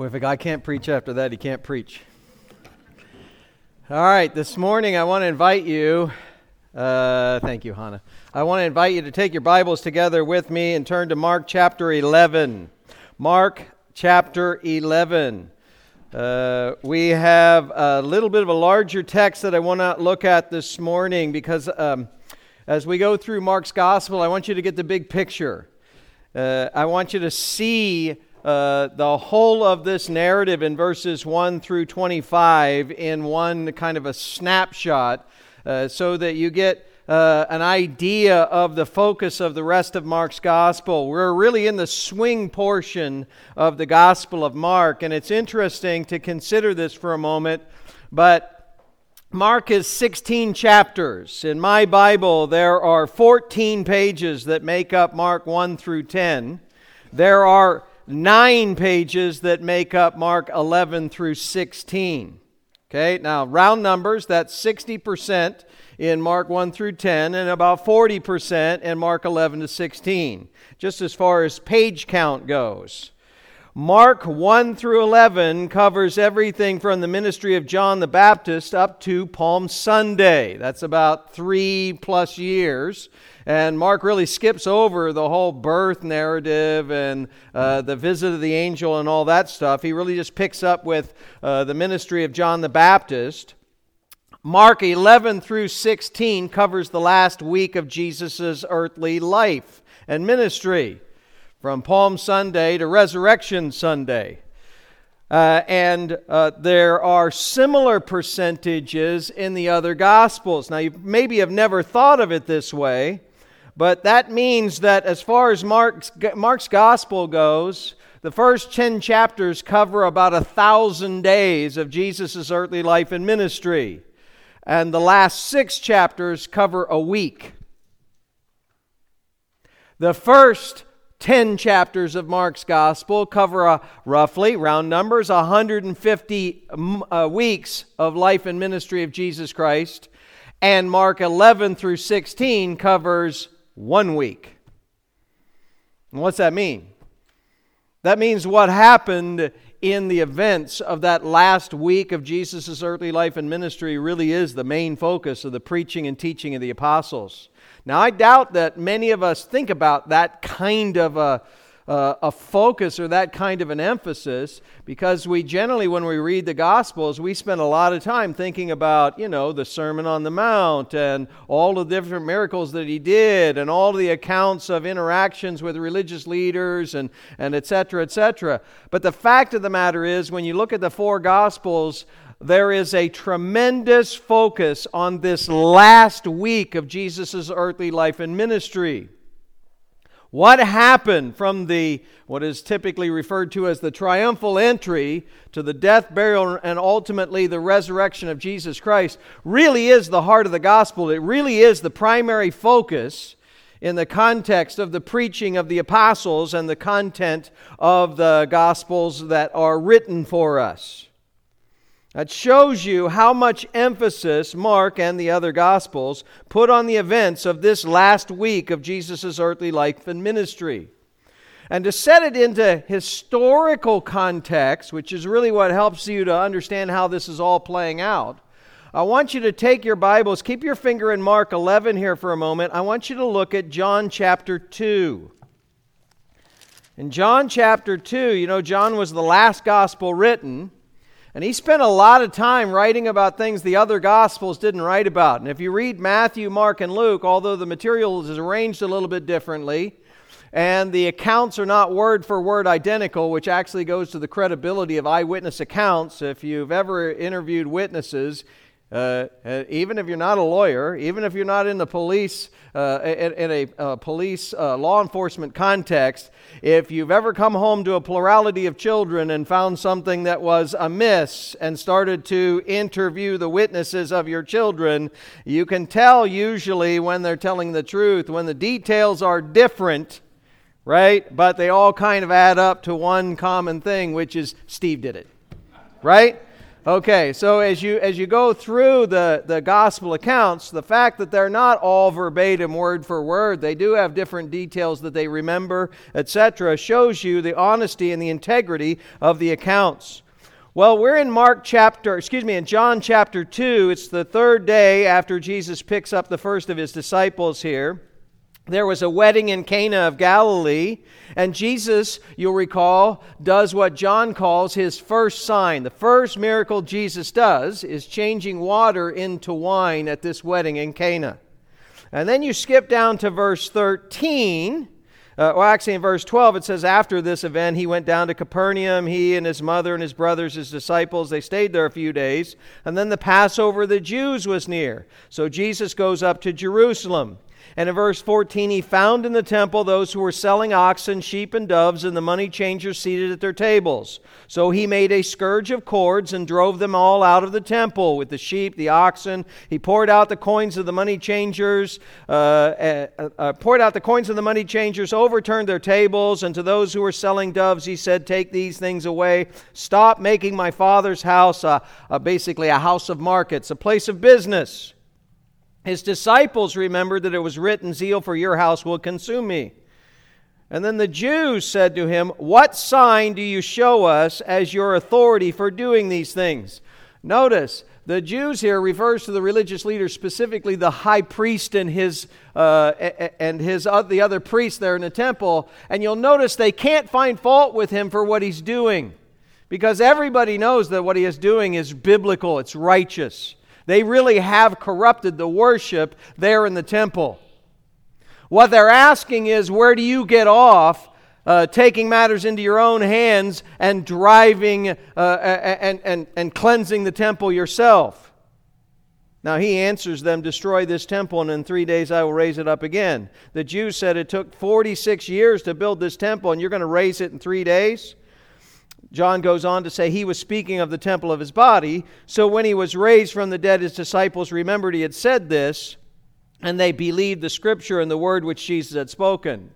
Well, if a guy can't preach after that, he can't preach. All right, this morning I want to invite you. Uh, thank you, Hannah. I want to invite you to take your Bibles together with me and turn to Mark chapter 11. Mark chapter 11. Uh, we have a little bit of a larger text that I want to look at this morning because um, as we go through Mark's gospel, I want you to get the big picture. Uh, I want you to see uh, the whole of this narrative in verses 1 through 25 in one kind of a snapshot uh, so that you get uh, an idea of the focus of the rest of Mark's gospel. We're really in the swing portion of the gospel of Mark, and it's interesting to consider this for a moment, but Mark is 16 chapters. In my Bible, there are 14 pages that make up Mark 1 through 10. There are nine pages that make up Mark 11 through 16. Okay, now round numbers, that's 60% in Mark 1 through 10 and about 40% in Mark 11 to 16, just as far as page count goes. Mark 1 through 11 covers everything from the ministry of John the Baptist up to Palm Sunday. That's about three plus years. And Mark really skips over the whole birth narrative and uh, the visit of the angel and all that stuff. He really just picks up with uh, the ministry of John the Baptist. Mark 11 through 16 covers the last week of Jesus' earthly life and ministry, from Palm Sunday to Resurrection Sunday. Uh, and uh, there are similar percentages in the other Gospels. Now, you maybe have never thought of it this way, but that means that as far as Mark's, Mark's gospel goes, the first 10 chapters cover about a thousand days of Jesus' earthly life and ministry. And the last six chapters cover a week. The first 10 chapters of Mark's gospel cover a, roughly, round numbers, 150 uh, weeks of life and ministry of Jesus Christ. And Mark 11 through 16 covers one week. And what's that mean? That means what happened in the events of that last week of Jesus' earthly life and ministry really is the main focus of the preaching and teaching of the apostles. Now, I doubt that many of us think about that kind of a a focus or that kind of an emphasis because we generally, when we read the Gospels, we spend a lot of time thinking about, you know, the Sermon on the Mount and all the different miracles that he did and all the accounts of interactions with religious leaders and, and et cetera, et cetera. But the fact of the matter is, when you look at the four Gospels, there is a tremendous focus on this last week of Jesus' earthly life and ministry. What happened from the what is typically referred to as the triumphal entry to the death, burial, and ultimately the resurrection of Jesus Christ really is the heart of the gospel. It really is the primary focus in the context of the preaching of the apostles and the content of the gospels that are written for us. That shows you how much emphasis Mark and the other Gospels put on the events of this last week of Jesus' earthly life and ministry. And to set it into historical context, which is really what helps you to understand how this is all playing out, I want you to take your Bibles, keep your finger in Mark 11 here for a moment. I want you to look at John chapter 2. In John chapter 2, you know, John was the last gospel written. And he spent a lot of time writing about things the other Gospels didn't write about. And if you read Matthew, Mark, and Luke, although the material is arranged a little bit differently, and the accounts are not word for word identical, which actually goes to the credibility of eyewitness accounts. If you've ever interviewed witnesses, uh, even if you're not a lawyer, even if you're not in the police, uh, in, in, a uh, police uh, law enforcement context, if you've ever come home to a plurality of children and found something that was amiss and started to interview the witnesses of your children, you can tell usually when they're telling the truth, when the details are different, right? But they all kind of add up to one common thing, which is Steve did it, right? Okay, so as you as you go through the, the gospel accounts, the fact that they're not all verbatim word for word, they do have different details that they remember, etc., shows you the honesty and the integrity of the accounts. Well, we're in Mark chapter, excuse me, in John chapter 2. It's the third day after Jesus picks up the first of his disciples here there was a wedding in Cana of Galilee, and Jesus, you'll recall, does what John calls his first sign. The first miracle Jesus does is changing water into wine at this wedding in Cana. And then you skip down to verse 13. Uh, well, actually, in verse 12, it says, After this event, he went down to Capernaum, he and his mother and his brothers, his disciples. They stayed there a few days. And then the Passover of the Jews was near. So Jesus goes up to Jerusalem. And in verse 14, he found in the temple those who were selling oxen, sheep, and doves, and the money changers seated at their tables. So he made a scourge of cords and drove them all out of the temple with the sheep, the oxen. He poured out the coins of the money changers, uh, uh, uh, poured out the coins of the money changers, overturned their tables, and to those who were selling doves, he said, Take these things away. Stop making my father's house basically a house of markets, a place of business. His disciples remembered that it was written, Zeal for your house will consume me. And then the Jews said to him, What sign do you show us as your authority for doing these things? Notice, the Jews here refers to the religious leaders, specifically the high priest and his uh, and his uh, the other priests there in the temple. And you'll notice they can't find fault with him for what he's doing, because everybody knows that what he is doing is biblical, it's righteous. They really have corrupted the worship there in the temple. What they're asking is, where do you get off uh, taking matters into your own hands and driving uh, and, and, and cleansing the temple yourself? Now he answers them, Destroy this temple, and in three days I will raise it up again. The Jews said it took 46 years to build this temple, and you're going to raise it in three days? John goes on to say he was speaking of the temple of his body. So when he was raised from the dead, his disciples remembered he had said this, and they believed the scripture and the word which Jesus had spoken.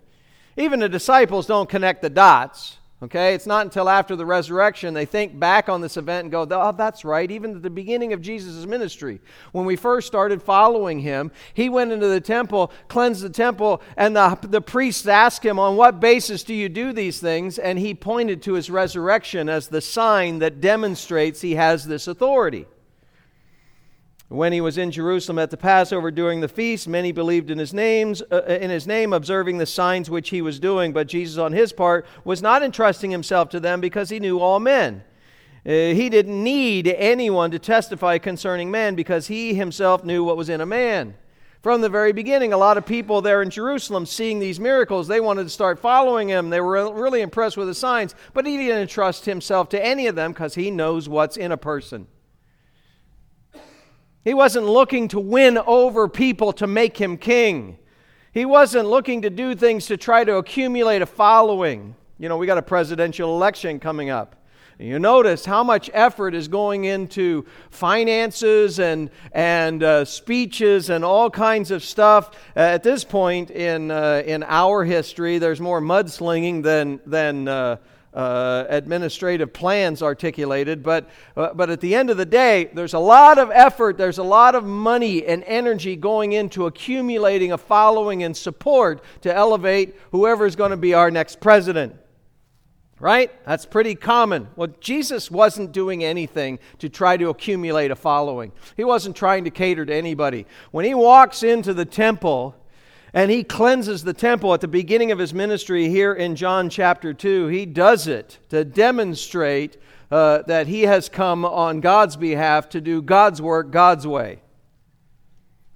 Even the disciples don't connect the dots. Okay, it's not until after the resurrection they think back on this event and go, oh, that's right. Even at the beginning of Jesus' ministry, when we first started following him, he went into the temple, cleansed the temple, and the, the priests asked him, On what basis do you do these things? And he pointed to his resurrection as the sign that demonstrates he has this authority. When he was in Jerusalem at the Passover during the feast, many believed in his names uh, uh, in his name observing the signs which he was doing, but Jesus on his part was not entrusting himself to them because he knew all men. Uh, he didn't need anyone to testify concerning men because he himself knew what was in a man. From the very beginning, a lot of people there in Jerusalem seeing these miracles, they wanted to start following him. They were really impressed with the signs, but he didn't entrust himself to any of them because he knows what's in a person. He wasn't looking to win over people to make him king. He wasn't looking to do things to try to accumulate a following. You know, we got a presidential election coming up. You notice how much effort is going into finances and, and uh, speeches and all kinds of stuff. Uh, at this point in, uh, in our history, there's more mudslinging than, than uh, administrative plans articulated. But, uh, but at the end of the day, there's a lot of effort, there's a lot of money and energy going into accumulating a following and support to elevate whoever is going to be our next president. Right? That's pretty common. Well, Jesus wasn't doing anything to try to accumulate a following. He wasn't trying to cater to anybody. When he walks into the temple, and he cleanses the temple at the beginning of his ministry here in John chapter 2. He does it to demonstrate uh, that he has come on God's behalf to do God's work God's way.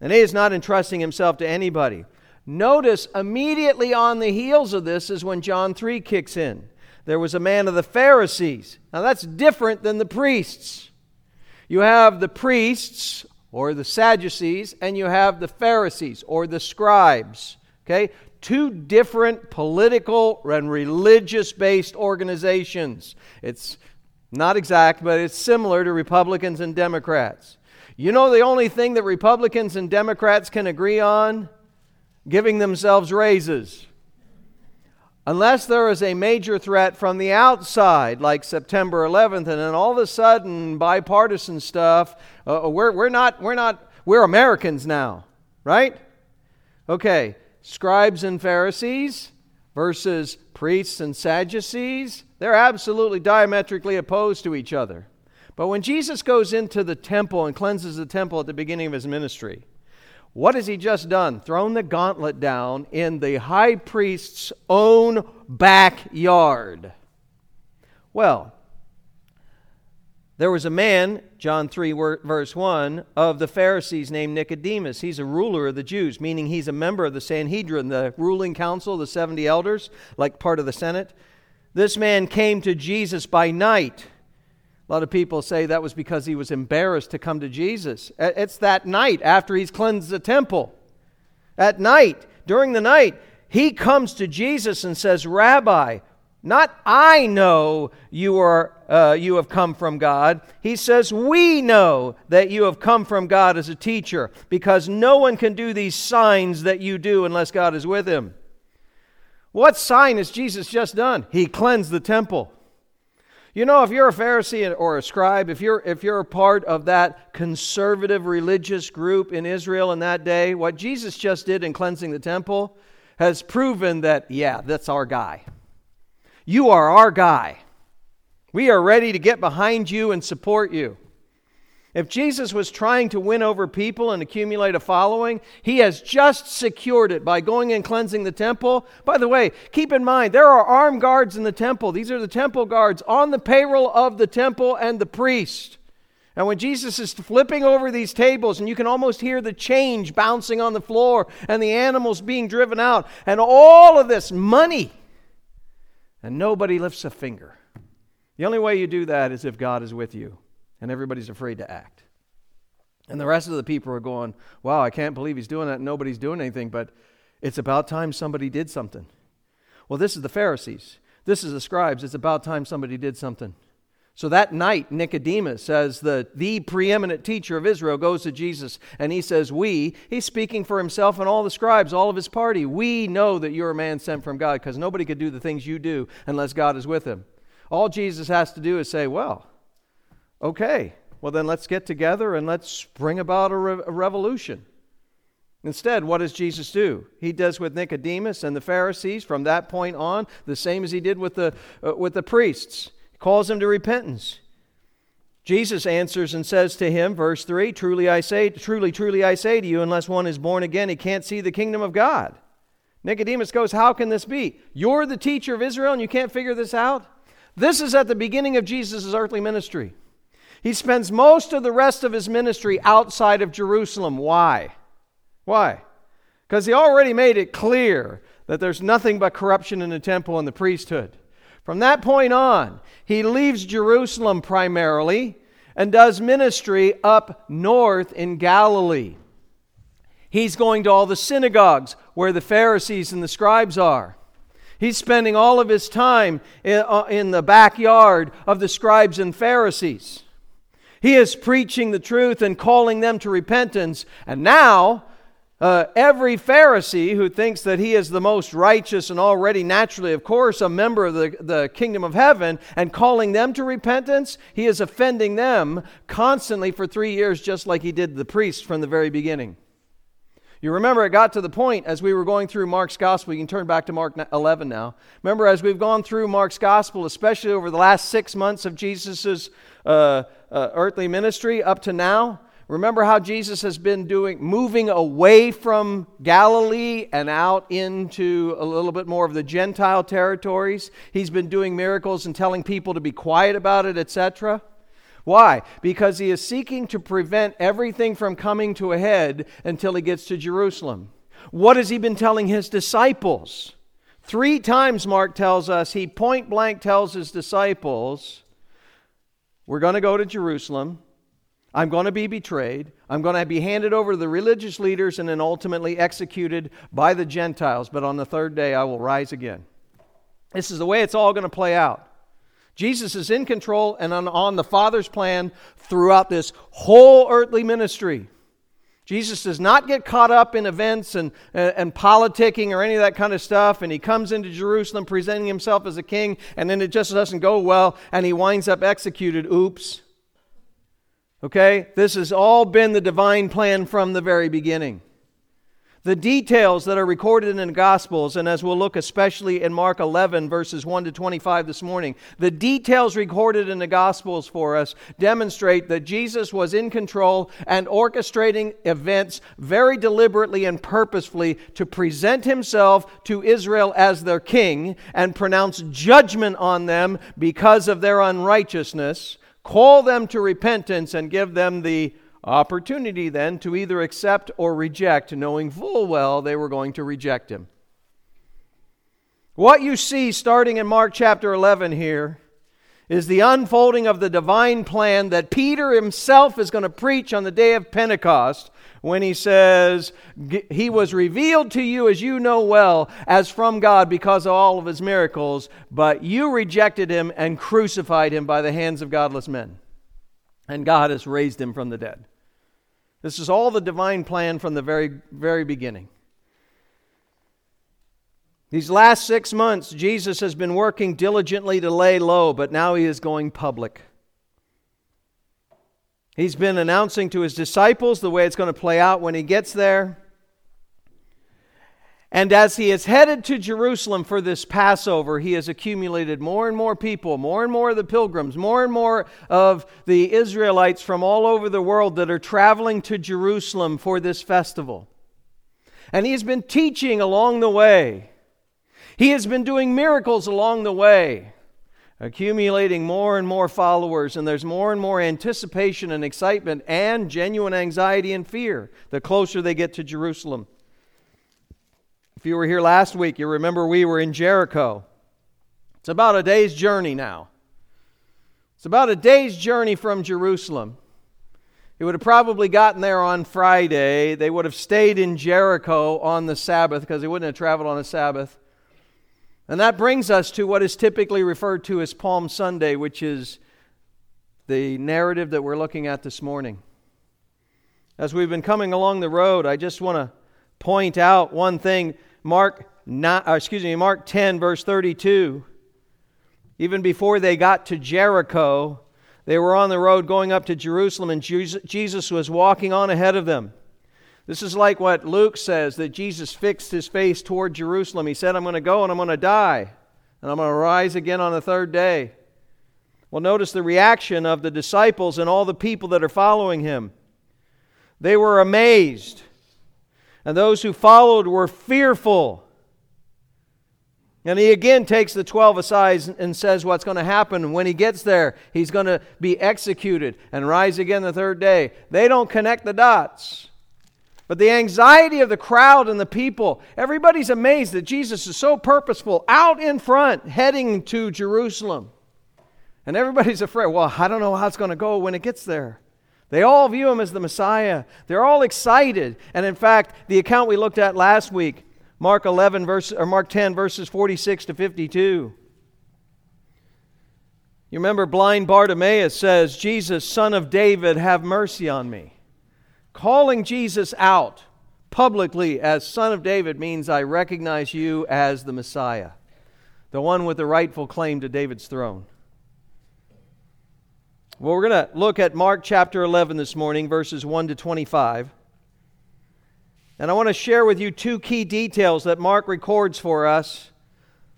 And he is not entrusting himself to anybody. Notice immediately on the heels of this is when John 3 kicks in. There was a man of the Pharisees. Now that's different than the priests. You have the priests or the Sadducees, and you have the Pharisees or the scribes. Okay? Two different political and religious based organizations. It's not exact, but it's similar to Republicans and Democrats. You know the only thing that Republicans and Democrats can agree on? Giving themselves raises. Unless there is a major threat from the outside, like September 11th, and then all of a sudden bipartisan stuff. Uh, uh, we're, we're not, we're not, we're Americans now, right? Okay, scribes and Pharisees versus priests and Sadducees, they're absolutely diametrically opposed to each other. But when Jesus goes into the temple and cleanses the temple at the beginning of his ministry, what has he just done? Thrown the gauntlet down in the high priest's own backyard. Well, there was a man, John 3, verse 1, of the Pharisees named Nicodemus. He's a ruler of the Jews, meaning he's a member of the Sanhedrin, the ruling council, the 70 elders, like part of the Senate. This man came to Jesus by night a lot of people say that was because he was embarrassed to come to Jesus. It's that night after he's cleansed the temple. At night, during the night, he comes to Jesus and says, Rabbi, not I know you, are, uh, you have come from God. He says, We know that you have come from God as a teacher, because no one can do these signs that you do unless God is with him. What sign has Jesus just done? He cleansed the temple. You know, if you're a Pharisee or a scribe, if you're, if you're a part of that conservative religious group in Israel in that day, what Jesus just did in cleansing the temple has proven that, yeah, that's our guy. You are our guy. We are ready to get behind you and support you. If Jesus was trying to win over people and accumulate a following, he has just secured it by going and cleansing the temple. By the way, keep in mind, there are armed guards in the temple. These are the temple guards on the payroll of the temple and the priest. And when Jesus is flipping over these tables, and you can almost hear the change bouncing on the floor and the animals being driven out, and all of this money, and nobody lifts a finger. The only way you do that is if God is with you and everybody's afraid to act. And the rest of the people are going, Wow, I can't believe he's doing that. Nobody's doing anything, but it's about time somebody did something. Well, this is the Pharisees. This is the scribes. It's about time somebody did something. So that night, Nicodemus, as the, the preeminent teacher of Israel, goes to Jesus and he says, We, he's speaking for himself and all the scribes, all of his party. We know that you're a man sent from God because nobody could do the things you do unless God is with him. All Jesus has to do is say, Well, Okay, well, then let's get together and let's bring about a, re- a revolution. Instead, what does Jesus do? He does with Nicodemus and the Pharisees from that point on the same as he did with the, uh, with the priests. He calls them to repentance. Jesus answers and says to him, verse 3 Truly I say, truly, truly I say to you, unless one is born again, he can't see the kingdom of God. Nicodemus goes, How can this be? You're the teacher of Israel and you can't figure this out? This is at the beginning of Jesus' earthly ministry. He spends most of the rest of his ministry outside of Jerusalem. Why? Why? Because he already made it clear that there's nothing but corruption in the temple and the priesthood. From that point on, he leaves Jerusalem primarily and does ministry up north in Galilee. He's going to all the synagogues where the Pharisees and the scribes are. He's spending all of his time in, uh, the backyard of the scribes and Pharisees. He is preaching the truth and calling them to repentance. And now, uh, every Pharisee who thinks that he is the most righteous and already naturally, of course, a member of the, the kingdom of heaven and calling them to repentance, he is offending them constantly for three years, just like he did the priests from the very beginning. You remember it got to the point as we were going through Mark's gospel. You can turn back to Mark 11 now. Remember, as we've gone through Mark's gospel, especially over the last six months of Jesus' uh, uh, earthly ministry up to now, remember how Jesus has been doing, moving away from Galilee and out into a little bit more of the Gentile territories. He's been doing miracles and telling people to be quiet about it, etc. Why? Because he is seeking to prevent everything from coming to a head until he gets to Jerusalem. What has he been telling his disciples? Three times, Mark tells us, he point blank tells his disciples, We're going to go to Jerusalem. I'm going to be betrayed. I'm going to be handed over to the religious leaders and then ultimately executed by the Gentiles. But on the third day, I will rise again. This is the way it's all going to play out. Jesus is in control and on, on the Father's plan throughout this whole earthly ministry. Jesus does not get caught up in events and, and, and, politicking or any of that kind of stuff. And he comes into Jerusalem presenting himself as a king, and then it just doesn't go well, and he winds up executed. Oops. Okay? This has all been the divine plan from the very beginning. The details that are recorded in the Gospels, and as we'll look especially in Mark 11, verses 1 to 25 this morning, the details recorded in the Gospels for us demonstrate that Jesus was in control and orchestrating events very deliberately and purposefully to present himself to Israel as their king and pronounce judgment on them because of their unrighteousness, call them to repentance, and give them the Opportunity then to either accept or reject, knowing full well they were going to reject him. What you see starting in Mark chapter 11 here is the unfolding of the divine plan that Peter himself is going to preach on the day of Pentecost when he says, He was revealed to you, as you know well, as from God because of all of his miracles, but you rejected him and crucified him by the hands of godless men and God has raised him from the dead. This is all the divine plan from the very, very beginning. These last six months, Jesus has been working diligently to lay low, but now he is going public. He's been announcing to his disciples the way it's going to play out when he gets there. And as he is headed to Jerusalem for this Passover, he has accumulated more and more people, more and more of the pilgrims, more and more of the Israelites from all over the world that are traveling to Jerusalem for this festival. And he has been teaching along the way. He has been doing miracles along the way, accumulating more and more followers, and there's more and more anticipation and excitement and genuine anxiety and fear the closer they get to Jerusalem. If you were here last week, you remember we were in Jericho. It's about a day's journey now. It's about a day's journey from Jerusalem. He would have probably gotten there on Friday. They would have stayed in Jericho on the Sabbath because they wouldn't have traveled on a Sabbath. And that brings us to what is typically referred to as Palm Sunday, which is the narrative that we're looking at this morning. As we've been coming along the road, I just want to point out one thing. Mark, not, uh, excuse me, Mark 10, verse 32. Even before they got to Jericho, they were on the road going up to Jerusalem, and Jesus was walking on ahead of them. This is like what Luke says that Jesus fixed his face toward Jerusalem. He said, I'm going to go and I'm going to die, and I'm going to rise again on the third day. Well, notice the reaction of the disciples and all the people that are following him. They were amazed and those who followed were fearful. And he again takes the 12 aside and says what's going to happen. When he gets there, he's going to be executed and rise again the third day. They don't connect the dots. But the anxiety of the crowd and the people, everybody's amazed that Jesus is so purposeful out in front, heading to Jerusalem. And everybody's afraid, well, I don't know how it's going to go when it gets there. They all view him as the Messiah. They're all excited. And in fact, the account we looked at last week, Mark 11 verse or Mark 10 verses 46 to 52. You remember blind Bartimaeus says, "Jesus, son of David, have mercy on me." Calling Jesus out publicly as son of David means I recognize you as the Messiah, the one with the rightful claim to David's throne. Well, we're going to look at Mark chapter 11 this morning, verses 1 to 25. And I want to share with you two key details that Mark records for us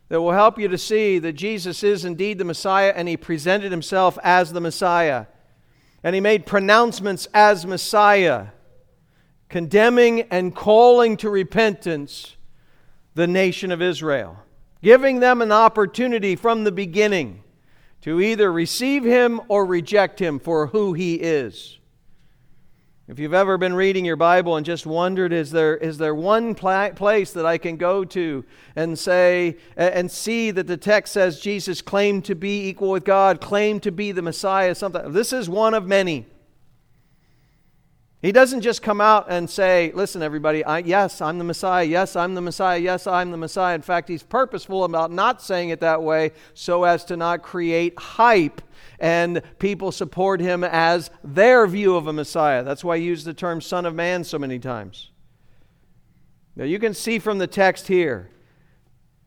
that will help you to see that Jesus is indeed the Messiah and he presented himself as the Messiah. And he made pronouncements as Messiah, condemning and calling to repentance the nation of Israel, giving them an opportunity from the beginning to either receive him or reject him for who he is. If you've ever been reading your Bible and just wondered, is there, is there one pla- place that I can go to and say, and see that the text says Jesus claimed to be equal with God, claimed to be the Messiah, something? This is one of many. He doesn't just come out and say, Listen, everybody, I, yes, I'm the Messiah. Yes, I'm the Messiah. Yes, I'm the Messiah. In fact, he's purposeful about not saying it that way so as to not create hype and people support him as their view of a Messiah. That's why he used the term Son of Man so many times. Now, you can see from the text here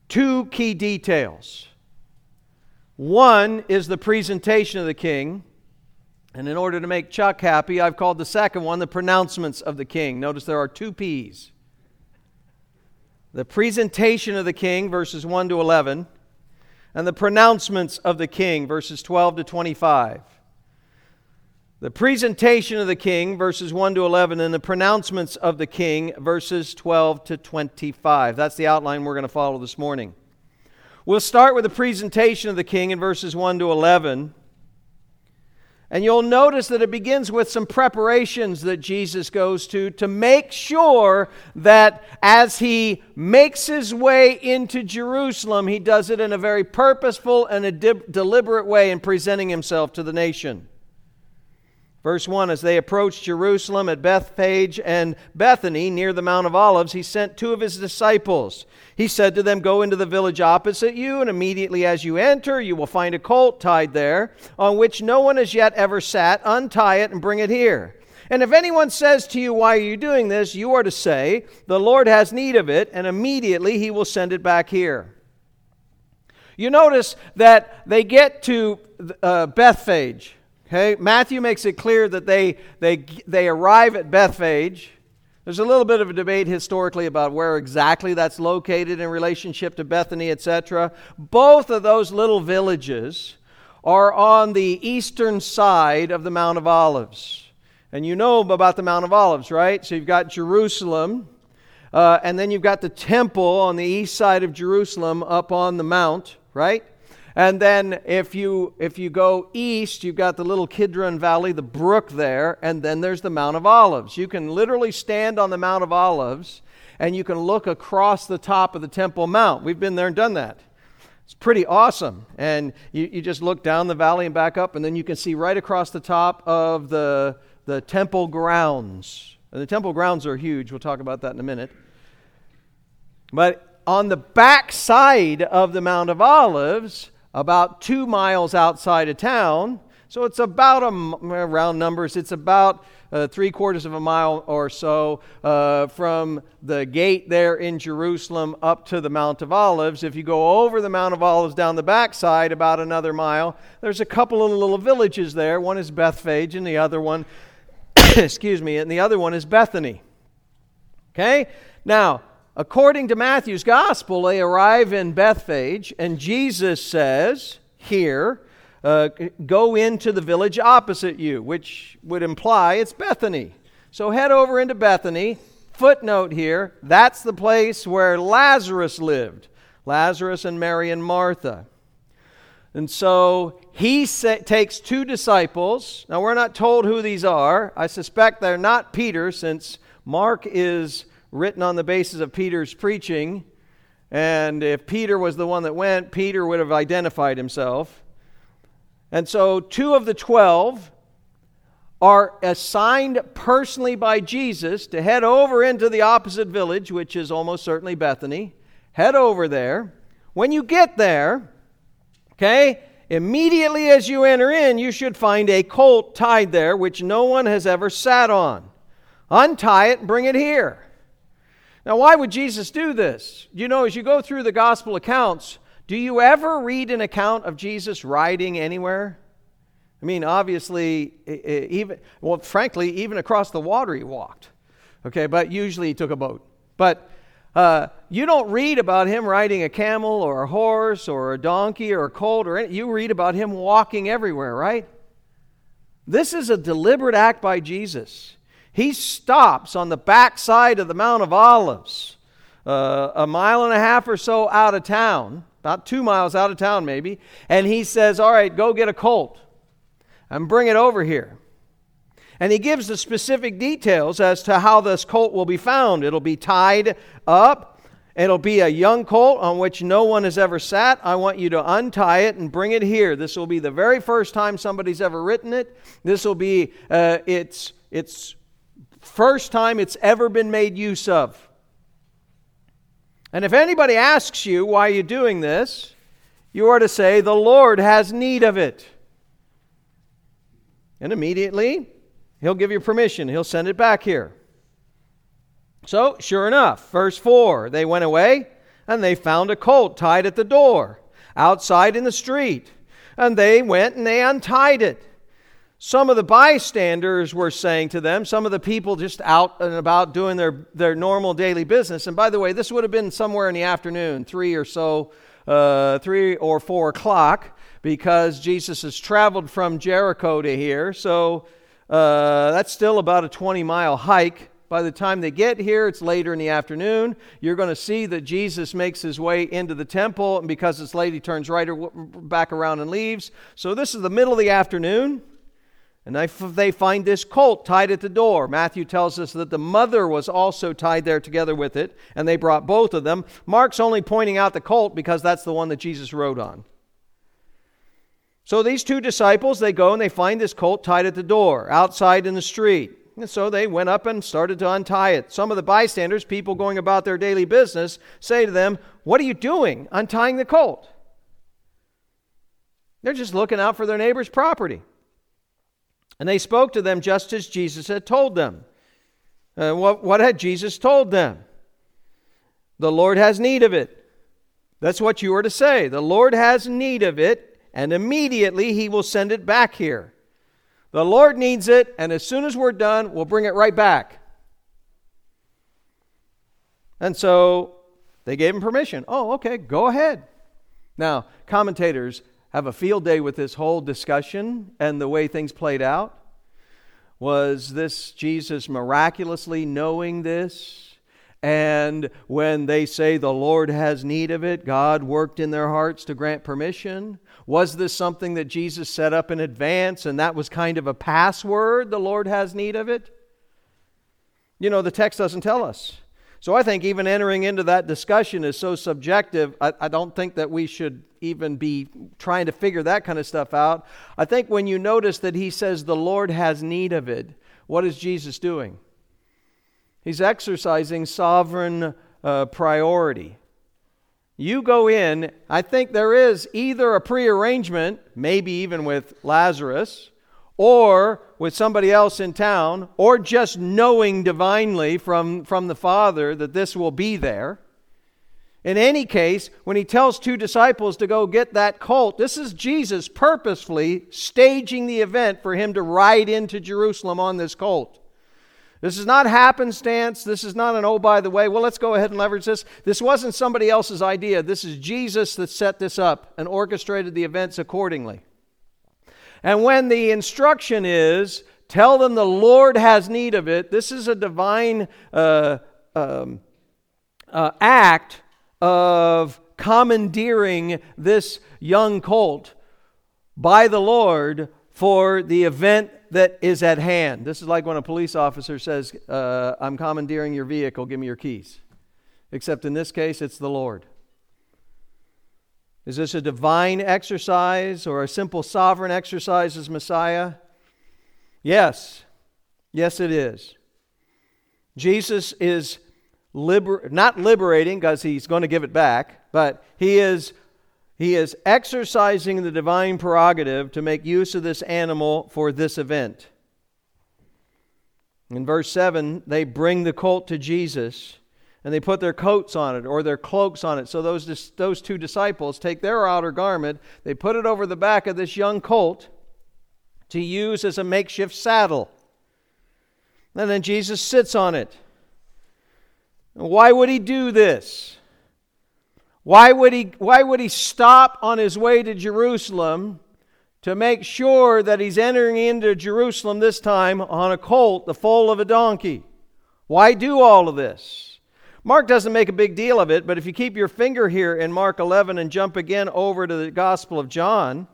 two key details. One is the presentation of the king. And in order to make Chuck happy, I've called the second one the pronouncements of the king. Notice there are two P's. The presentation of the king, verses 1 to 11, and the pronouncements of the king, verses 12 to 25. The presentation of the king, verses 1 to 11, and the pronouncements of the king, verses 12 to 25. That's the outline we're going to follow this morning. We'll start with the presentation of the king in verses 1 to 11. And you'll notice that it begins with some preparations that Jesus goes to to make sure that as he makes his way into Jerusalem, he does it in a very purposeful and a de- deliberate way in presenting himself to the nation. Verse 1 As they approached Jerusalem at Bethphage and Bethany near the Mount of Olives, he sent two of his disciples. He said to them, Go into the village opposite you, and immediately as you enter, you will find a colt tied there, on which no one has yet ever sat. Untie it and bring it here. And if anyone says to you, Why are you doing this? you are to say, The Lord has need of it, and immediately he will send it back here. You notice that they get to uh, Bethphage. Okay, Matthew makes it clear that they, they, they arrive at Bethphage. There's a little bit of a debate historically about where exactly that's located in relationship to Bethany, etc. Both of those little villages are on the eastern side of the Mount of Olives. And you know about the Mount of Olives, right? So you've got Jerusalem, uh, and then you've got the temple on the east side of Jerusalem up on the mount, right? And then if you if you go east, you've got the little Kidron Valley, the brook there, and then there's the Mount of Olives. You can literally stand on the Mount of Olives and you can look across the top of the Temple Mount. We've been there and done that. It's pretty awesome. And you, you just look down the valley and back up, and then you can see right across the top of the, the temple grounds. And the temple grounds are huge. We'll talk about that in a minute. But on the back side of the Mount of Olives, about two miles outside of town. So it's about a round numbers. It's about uh, three quarters of a mile or so uh, from the gate there in Jerusalem up to the Mount of Olives. If you go over the Mount of Olives down the backside about another mile, there's a couple of little villages there. One is Bethphage, and the other one, excuse me, and the other one is Bethany. Okay, now According to Matthew's gospel, they arrive in Bethphage, and Jesus says here, uh, Go into the village opposite you, which would imply it's Bethany. So head over into Bethany. Footnote here that's the place where Lazarus lived Lazarus and Mary and Martha. And so he sa- takes two disciples. Now, we're not told who these are. I suspect they're not Peter, since Mark is written on the basis of Peter's preaching. And if Peter was the one that went, Peter would have identified himself. And so, two of the twelve are assigned personally by Jesus to head over into the opposite village, which is almost certainly Bethany. Head over there. When you get there, okay, immediately as you enter in, you should find a colt tied there, which no one has ever sat on. Untie it and bring it here. Now, why would Jesus do this? You know, as you go through the gospel accounts, do you ever read an account of Jesus riding anywhere? I mean, obviously, even, well, frankly, even across the water he walked. Okay, but usually he took a boat. But uh, you don't read about him riding a camel or a horse or a donkey or a colt or any, you read about him walking everywhere, right? This is a deliberate act by Jesus he stops on the backside of the Mount of Olives, uh, a mile and a half or so out of town, about two miles out of town maybe, and he says, All right, go get a colt and bring it over here. And he gives the specific details as to how this colt will be found. It'll be tied up. It'll be a young colt on which no one has ever sat. I want you to untie it and bring it here. This will be the very first time somebody's ever written it. This will be uh, its its first time it's ever been made use of. And if anybody asks you why you're doing this, you are to say, The Lord has need of it. And immediately, He'll give you permission. He'll send it back here. So, sure enough, verse 4 they went away and they found a colt tied at the door, outside in the street. And they went and they untied it. Some of the bystanders were saying to them, some of the people just out and about doing their, their normal daily business. And by the way, this would have been somewhere in the afternoon, three or so, uh, three or four o'clock, because Jesus has traveled from Jericho to here. So uh, that's still about a 20 mile hike. By the time they get here, it's later in the afternoon. You're going to see that Jesus makes his way into the temple, and because it's late, he turns right back around and leaves. So this is the middle of the afternoon, and if they find this colt tied at the door. Matthew tells us that the mother was also tied there together with it, and they brought both of them. Mark's only pointing out the colt because that's the one that Jesus rode on. So these two disciples, they go and they find this colt tied at the door, outside in the street. And so they went up and started to untie it. Some of the bystanders, people going about their daily business, say to them, What are you doing untying the colt? They're just looking out for their neighbor's property. And they spoke to them just as Jesus had told them. Uh, what, what had Jesus told them? The Lord has need of it. That's what you are to say. The Lord has need of it, and immediately he will send it back here. The Lord needs it, and as soon as we're done, we'll bring it right back. And so they gave him permission. Oh, okay, go ahead. Now, commentators have a field day with this whole discussion and the way things played out. Was this Jesus miraculously knowing this? And when they say the Lord has need of it, God worked in their hearts to grant permission? Was this something that Jesus set up in advance and that was kind of a password? The Lord has need of it? You know, the text doesn't tell us. So I think even entering into that discussion is so subjective. I, I, don't think that we should even be trying to figure that kind of stuff out. I think when you notice that he says the Lord has need of it, what is Jesus doing? He's exercising sovereign uh, priority. You go in, I think there is either a prearrangement, maybe even with Lazarus, or with somebody else in town, or just knowing divinely from, from the Father that this will be there. In any case, when he tells two disciples to go get that colt, this is Jesus purposefully staging the event for him to ride into Jerusalem on this colt. This is not happenstance. This is not an, oh, by the way, well, let's go ahead and leverage this. This wasn't somebody else's idea. This is Jesus that set this up and orchestrated the events accordingly. And when the instruction is, tell them the Lord has need of it, this is a divine uh, um, uh, act of commandeering this young colt by the Lord for the event that is at hand. This is like when a police officer says, uh, I'm commandeering your vehicle, give me your keys. Except in this case, it's the Lord. Is this a divine exercise or a simple sovereign exercise as Messiah? Yes. Yes, it is. Jesus is liber- not liberating because he's going to give it back, but he is he is exercising the divine prerogative to make use of this animal for this event. In verse 7, they bring the colt to Jesus and they put their coats on it or their cloaks on it. So those, those two disciples take their outer garment, they put it over the back of this young colt to use as a makeshift saddle. And then Jesus sits on it. Why would he do this? Why would he, why would he stop on his way to Jerusalem to make sure that he's entering into Jerusalem this time on a colt, the foal of a donkey? Why do all of this? Mark doesn't make a big deal of it, but if you keep your finger here in Mark 11 and jump again over to the Gospel of John,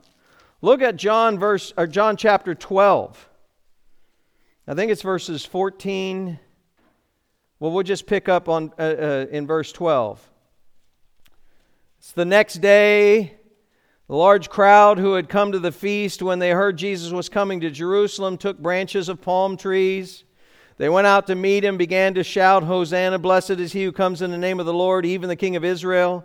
look at John verse or John chapter 12. I think it's verses 14. Well, we'll just pick up on uh, uh, in verse 12. It's the next day. The large crowd who had come to the feast when they heard Jesus was coming to Jerusalem took branches of palm trees. They went out to meet him, began to shout, Hosanna, blessed is he who comes in the name of the Lord, even the King of Israel.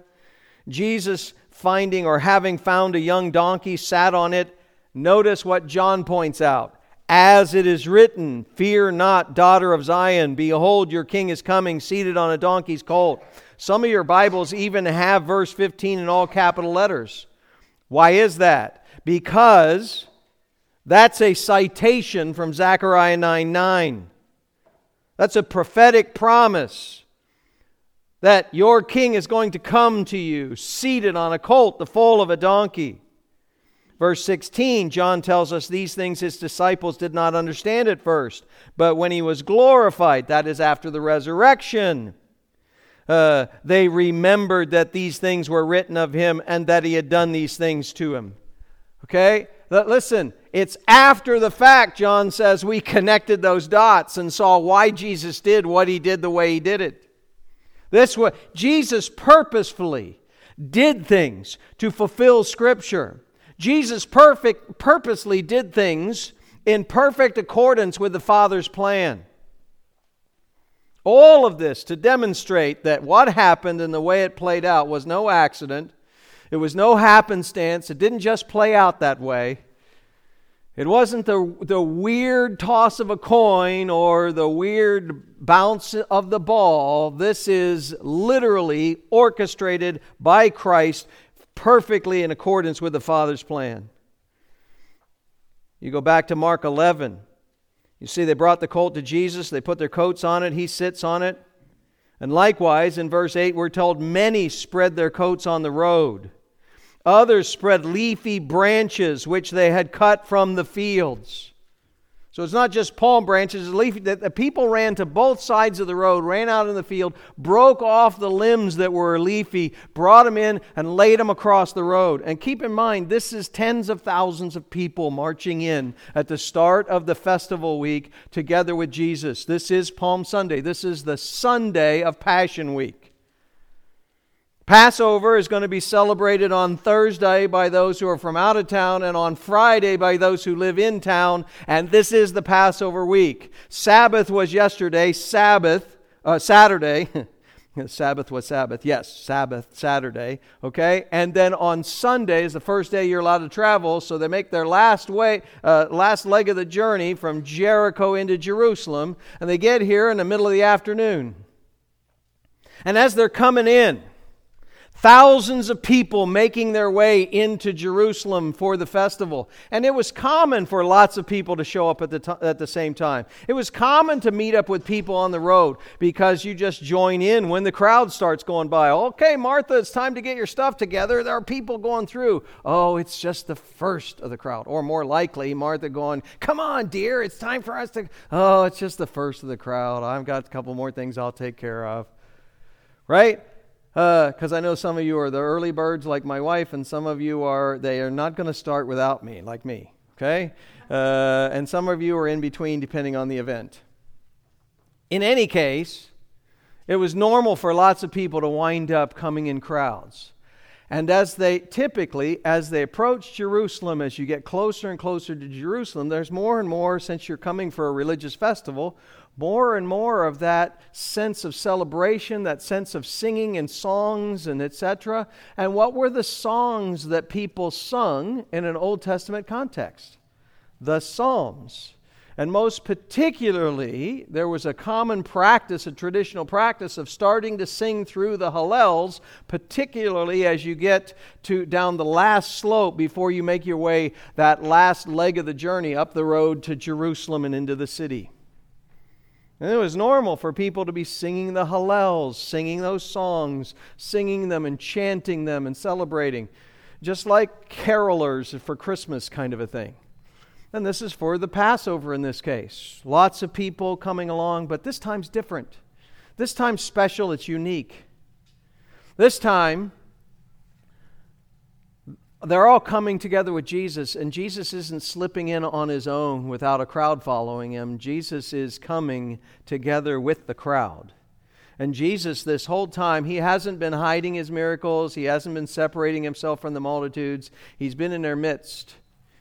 Jesus, finding or having found a young donkey, sat on it. Notice what John points out. As it is written, Fear not, daughter of Zion. Behold, your king is coming, seated on a donkey's colt. Some of your Bibles even have verse 15 in all capital letters. Why is that? Because that's a citation from Zechariah 9 9. That's a prophetic promise that your king is going to come to you seated on a colt, the foal of a donkey. Verse 16, John tells us these things his disciples did not understand at first, but when he was glorified, that is after the resurrection, uh, they remembered that these things were written of him and that he had done these things to him. Okay? Listen, it's after the fact, John says, we connected those dots and saw why Jesus did what he did the way he did it. This was Jesus purposefully did things to fulfill Scripture. Jesus perfect, purposely did things in perfect accordance with the Father's plan. All of this to demonstrate that what happened and the way it played out was no accident. It was no happenstance. It didn't just play out that way. It wasn't the, the weird toss of a coin or the weird bounce of the ball. This is literally orchestrated by Christ perfectly in accordance with the Father's plan. You go back to Mark 11. You see, they brought the colt to Jesus, they put their coats on it, he sits on it. And likewise, in verse 8, we're told many spread their coats on the road. Others spread leafy branches which they had cut from the fields. So it's not just palm branches, it's leafy. The people ran to both sides of the road, ran out in the field, broke off the limbs that were leafy, brought them in, and laid them across the road. And keep in mind, this is tens of thousands of people marching in at the start of the festival week together with Jesus. This is Palm Sunday. This is the Sunday of Passion Week. Passover is going to be celebrated on Thursday by those who are from out of town and on Friday by those who live in town, and this is the Passover week. Sabbath was yesterday, Sabbath, uh, Saturday. Sabbath was Sabbath. Yes, Sabbath, Saturday. Okay? And then on Sunday is the first day you're allowed to travel, so they make their last way, uh, last leg of the journey from Jericho into Jerusalem, and they get here in the middle of the afternoon. And as they're coming in, Thousands of people making their way into Jerusalem for the festival. And it was common for lots of people to show up at the, t- at the same time. It was common to meet up with people on the road because you just join in when the crowd starts going by. Okay, Martha, it's time to get your stuff together. There are people going through. Oh, it's just the first of the crowd. Or more likely, Martha going, Come on, dear, it's time for us to. Oh, it's just the first of the crowd. I've got a couple more things I'll take care of. Right? Because uh, I know some of you are the early birds like my wife, and some of you are, they are not going to start without me, like me, okay? Uh, and some of you are in between depending on the event. In any case, it was normal for lots of people to wind up coming in crowds. And as they typically, as they approach Jerusalem, as you get closer and closer to Jerusalem, there's more and more, since you're coming for a religious festival, more and more of that sense of celebration, that sense of singing and songs and etc. And what were the songs that people sung in an Old Testament context? The Psalms. And most particularly, there was a common practice, a traditional practice of starting to sing through the Hallels, particularly as you get to down the last slope before you make your way that last leg of the journey up the road to Jerusalem and into the city. And it was normal for people to be singing the Hallels, singing those songs, singing them and chanting them and celebrating, just like carolers for Christmas kind of a thing. And this is for the Passover in this case. Lots of people coming along, but this time's different. This time's special, it's unique. This time, they're all coming together with Jesus, and Jesus isn't slipping in on his own without a crowd following him. Jesus is coming together with the crowd. And Jesus, this whole time, he hasn't been hiding his miracles, he hasn't been separating himself from the multitudes. He's been in their midst,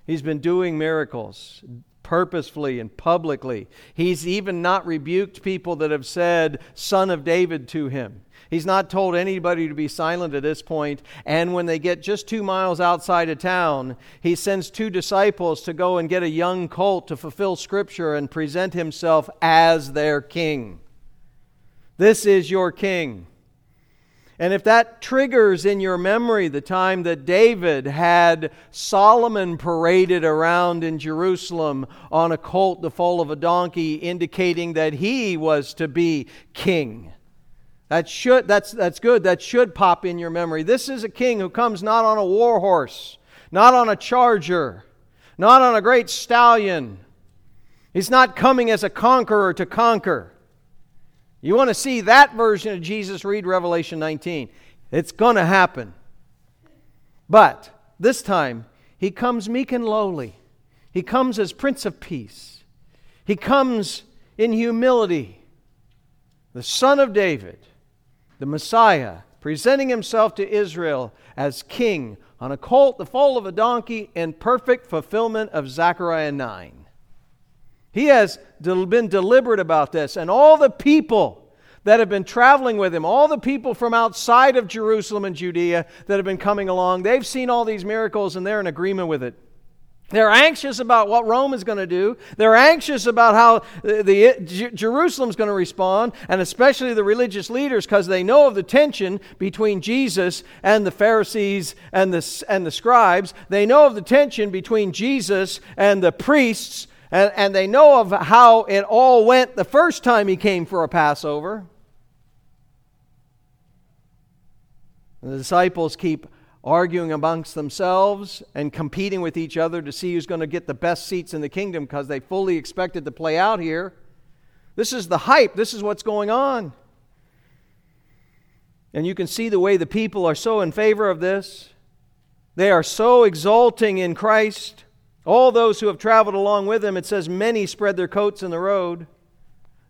he's been doing miracles. purposefully and publicly. He's even not rebuked people that have said, Son of David, to him. He's not told anybody to be silent at this point. And when they get just two miles outside of town, he sends two disciples to go and get a young colt to fulfill Scripture and present himself as their king. This is your king. And if that triggers in your memory the time that David had Solomon paraded around in Jerusalem on a colt the foal of a donkey, indicating that he was to be king. That should, that's, that's good. That should pop in your memory. This is a king who comes not on a war horse, not on a charger, not on a great stallion. He's not coming as a conqueror to conquer. You want to see that version of Jesus? Read Revelation 19. It's going to happen. But this time, he comes meek and lowly. He comes as Prince of Peace. He comes in humility, the Son of David, the Messiah, presenting himself to Israel as king on a colt, the foal of a donkey, in perfect fulfillment of Zechariah 9. He has been deliberate about this. And all the people that have been traveling with him, all the people from outside of Jerusalem and Judea that have been coming along, they've seen all these miracles and they're in agreement with it. They're anxious about what Rome is going to do. They're anxious about how the, the Jerusalem's going to respond, and especially the religious leaders, because they know of the tension between Jesus and the Pharisees and the, and the scribes. They know of the tension between Jesus and the priests and, and they know of how it all went the first time he came for a Passover. And the disciples keep arguing amongst themselves and competing with each other to see who's going to get the best seats in the kingdom because they fully expected to play out here. This is the hype, this is what's going on. And you can see the way the people are so in favor of this. They are so exulting in Christ. All those who have traveled along with him, it says many spread their coats in the road.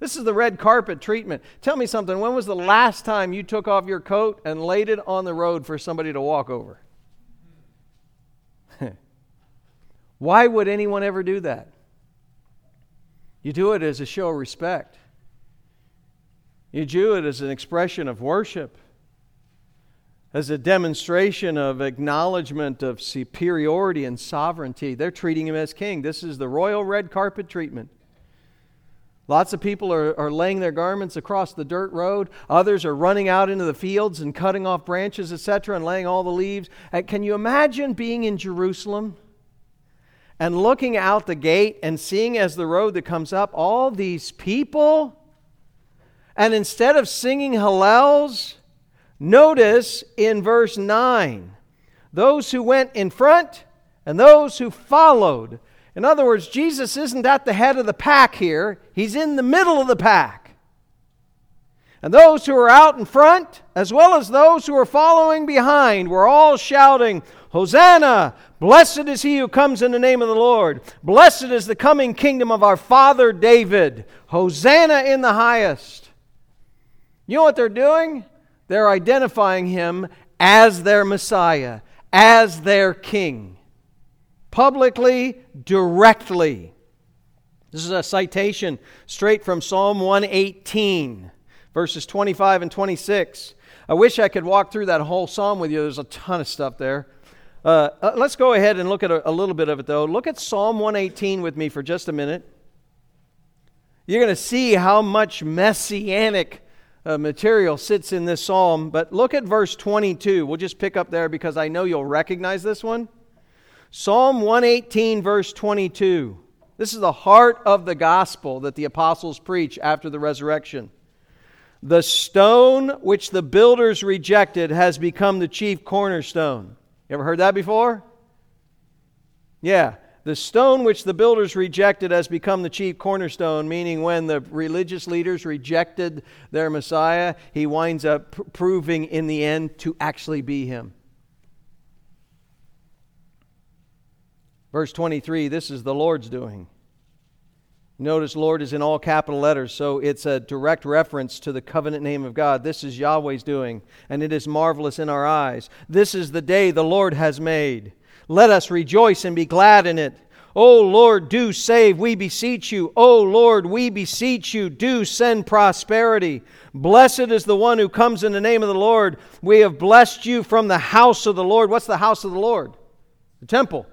This is the red carpet treatment. Tell me something. When was the last time you took off your coat and laid it on the road for somebody to walk over? Why would anyone ever do that? You do it as a show of respect. You do it as an expression of worship as a demonstration of acknowledgement of superiority and sovereignty. They're treating him as king. This is the royal red carpet treatment. Lots of people are, are laying their garments across the dirt road. Others are running out into the fields and cutting off branches, etc., and laying all the leaves. Uh, can you imagine being in Jerusalem and looking out the gate and seeing as the road that comes up all these people? And instead of singing Hallels, Notice in verse 9 those who went in front and those who followed. In other words, Jesus isn't at the head of the pack here, he's in the middle of the pack. And those who are out in front, as well as those who are following behind, were all shouting, Hosanna! Blessed is he who comes in the name of the Lord. Blessed is the coming kingdom of our father David. Hosanna in the highest. You know what they're doing? They're identifying him as their Messiah, as their King. Publicly, directly. This is a citation straight from Psalm 118, verses 25 and 26. I wish I could walk through that whole psalm with you. There's a ton of stuff there. Uh, uh let's go ahead and look at a, a little bit of it, though. Look at Psalm 118 with me for just a minute. You're going to see how much messianic uh, material sits in this psalm. But look at verse 22. We'll just pick up there because I know you'll recognize this one. Psalm 118, verse 22. This is the heart of the gospel that the apostles preach after the resurrection. The stone which the builders rejected has become the chief cornerstone. You ever heard that before? Yeah. The stone which the builders rejected has become the chief cornerstone, meaning when the religious leaders rejected their Messiah, he winds up pr- proving in the end to actually be him. Verse 23 this is the Lord's doing. Notice Lord is in all capital letters, so it's a direct reference to the covenant name of God. This is Yahweh's doing, and it is marvelous in our eyes. This is the day the Lord has made. Let us rejoice and be glad in it. O Lord, do save, we beseech you. O Lord, we beseech you, do send prosperity. Blessed is the one who comes in the name of the Lord. We have blessed you from the house of the Lord. What's the house of the Lord? The temple.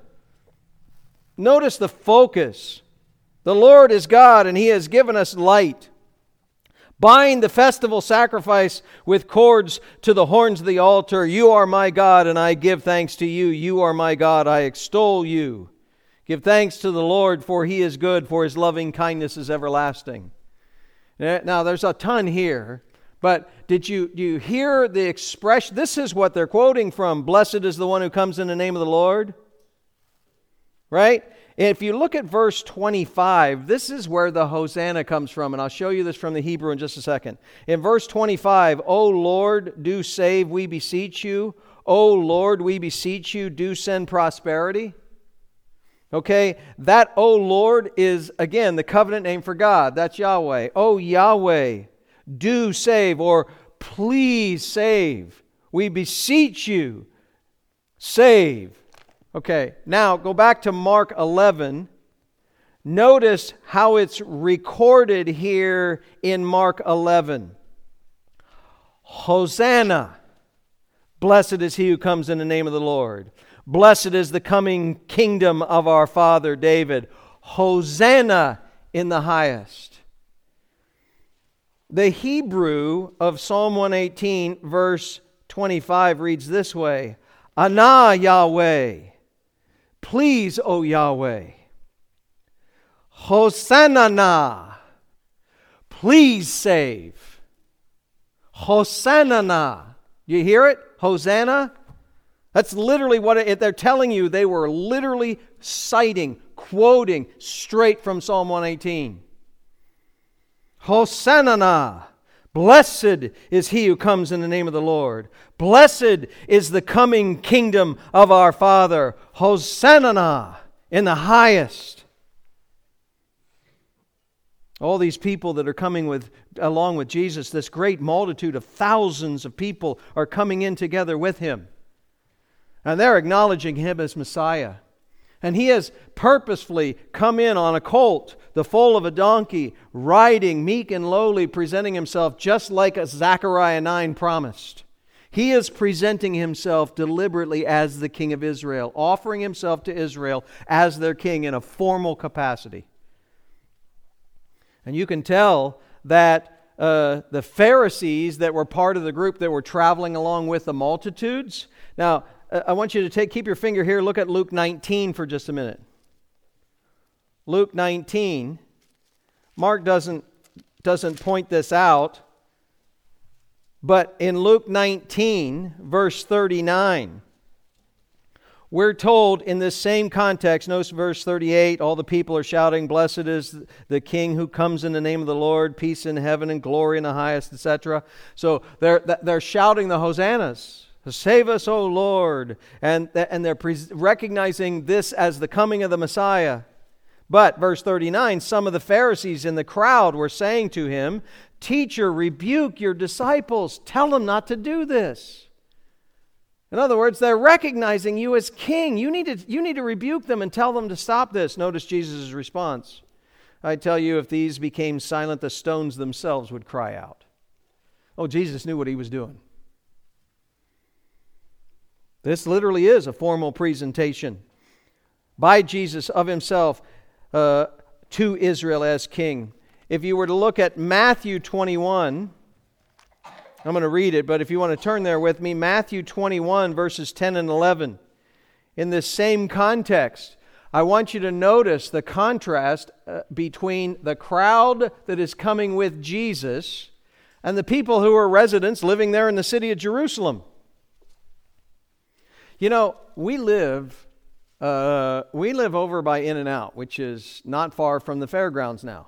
Notice the focus. The Lord is God, and He has given us light. Bind the festival sacrifice with cords to the horns of the altar. You are my God, and I give thanks to you. You are my God, I extol you. Give thanks to the Lord, for he is good, for his loving kindness is everlasting. Eh, now, there's a ton here, but did you, do you hear the expression? This is what they're quoting from Blessed is the one who comes in the name of the Lord. Right? If you look at verse 25, this is where the Hosanna comes from, and I'll show you this from the Hebrew in just a second. In verse 25, O Lord, do save, we beseech you. O Lord, we beseech you, do send prosperity. Okay, that O Lord is again the covenant name for God. That's Yahweh. O Yahweh, do save or please save. We beseech you, save. Okay, now go back to Mark 11. Notice how it's recorded here in Mark 11. Hosanna. Blessed is he who comes in the name of the Lord. Blessed is the coming kingdom of our father David. Hosanna in the highest. The Hebrew of Psalm 118, verse 25, reads this way Anah Yahweh. Please, O Yahweh. Hosanna. Please save. Hosanna. You hear it? Hosanna. That's literally what it, they're telling you. They were literally citing, quoting straight from Psalm 118. Hosanna! Blessed is he who comes in the name of the Lord. Blessed is the coming kingdom of our Father. Hosanna in the highest. All these people that are coming with along with Jesus, this great multitude of thousands of people are coming in together with him. And they're acknowledging him as Messiah. And he has purposefully come in on a colt, the foal of a donkey, riding meek and lowly, presenting himself just like Zechariah 9 promised. He is presenting himself deliberately as the king of Israel, offering himself to Israel as their king in a formal capacity. And you can tell that uh, the Pharisees that were part of the group that were traveling along with the multitudes. Now, uh, I want you to take, keep your finger here, look at Luke 19 for just a minute. Luke 19. Mark doesn't, doesn't point this out, but in Luke 19, verse 39, we're told in this same context, notice verse 38, all the people are shouting, Blessed is the King who comes in the name of the Lord, peace in heaven and glory in the highest, etc. So they're, they're shouting the hosannas. Save us, O Lord. And, and they're recognizing this as the coming of the Messiah. But, verse 39, some of the Pharisees in the crowd were saying to him, Teacher, rebuke your disciples. Tell them not to do this. In other words, they're recognizing you as king. You need to, you need to rebuke them and tell them to stop this. Notice Jesus' response. I tell you, if these became silent, the stones themselves would cry out. Oh, Jesus knew what he was doing. This literally is a formal presentation by Jesus of himself uh, to Israel as king. If you were to look at Matthew 21, I'm going to read it, but if you want to turn there with me, Matthew 21, verses 10 and 11. In this same context, I want you to notice the contrast uh, between the crowd that is coming with Jesus and the people who are residents living there in the city of Jerusalem. You know, we live uh, we live over by In and Out, which is not far from the fairgrounds now.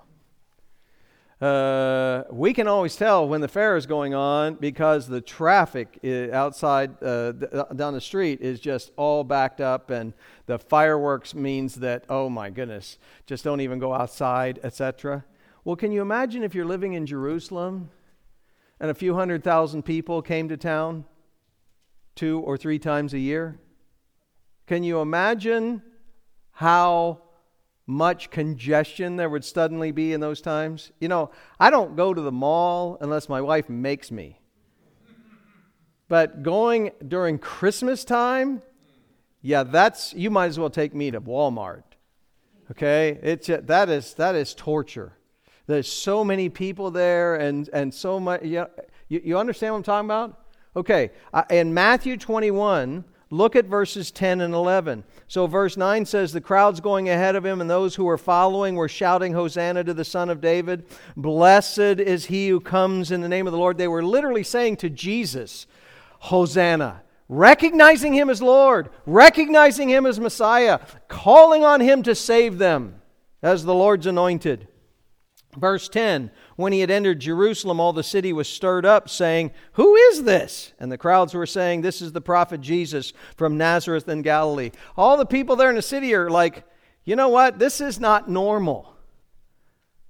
Uh, we can always tell when the fair is going on because the traffic outside uh, down the street is just all backed up, and the fireworks means that oh my goodness, just don't even go outside, etc. Well, can you imagine if you're living in Jerusalem and a few hundred thousand people came to town? two or three times a year? Can you imagine how much congestion there would suddenly be in those times. You know, I don't go to the mall unless my wife makes me. But going during Christmas time, yeah, that's you might as well take me to Walmart. Okay? It's that is that is torture. There's so many people there and and so much you, you, you understand what I'm talking about? Okay, uh, in Matthew 21, Look at verses 10 and 11. So, verse 9 says, The crowds going ahead of him and those who were following were shouting, Hosanna to the Son of David. Blessed is he who comes in the name of the Lord. They were literally saying to Jesus, Hosanna, recognizing him as Lord, recognizing him as Messiah, calling on him to save them as the Lord's anointed. Verse 10 When he had entered Jerusalem, all the city was stirred up, saying, Who is this? And the crowds were saying, This is the prophet Jesus from Nazareth in Galilee. All the people there in the city are like, You know what? This is not normal.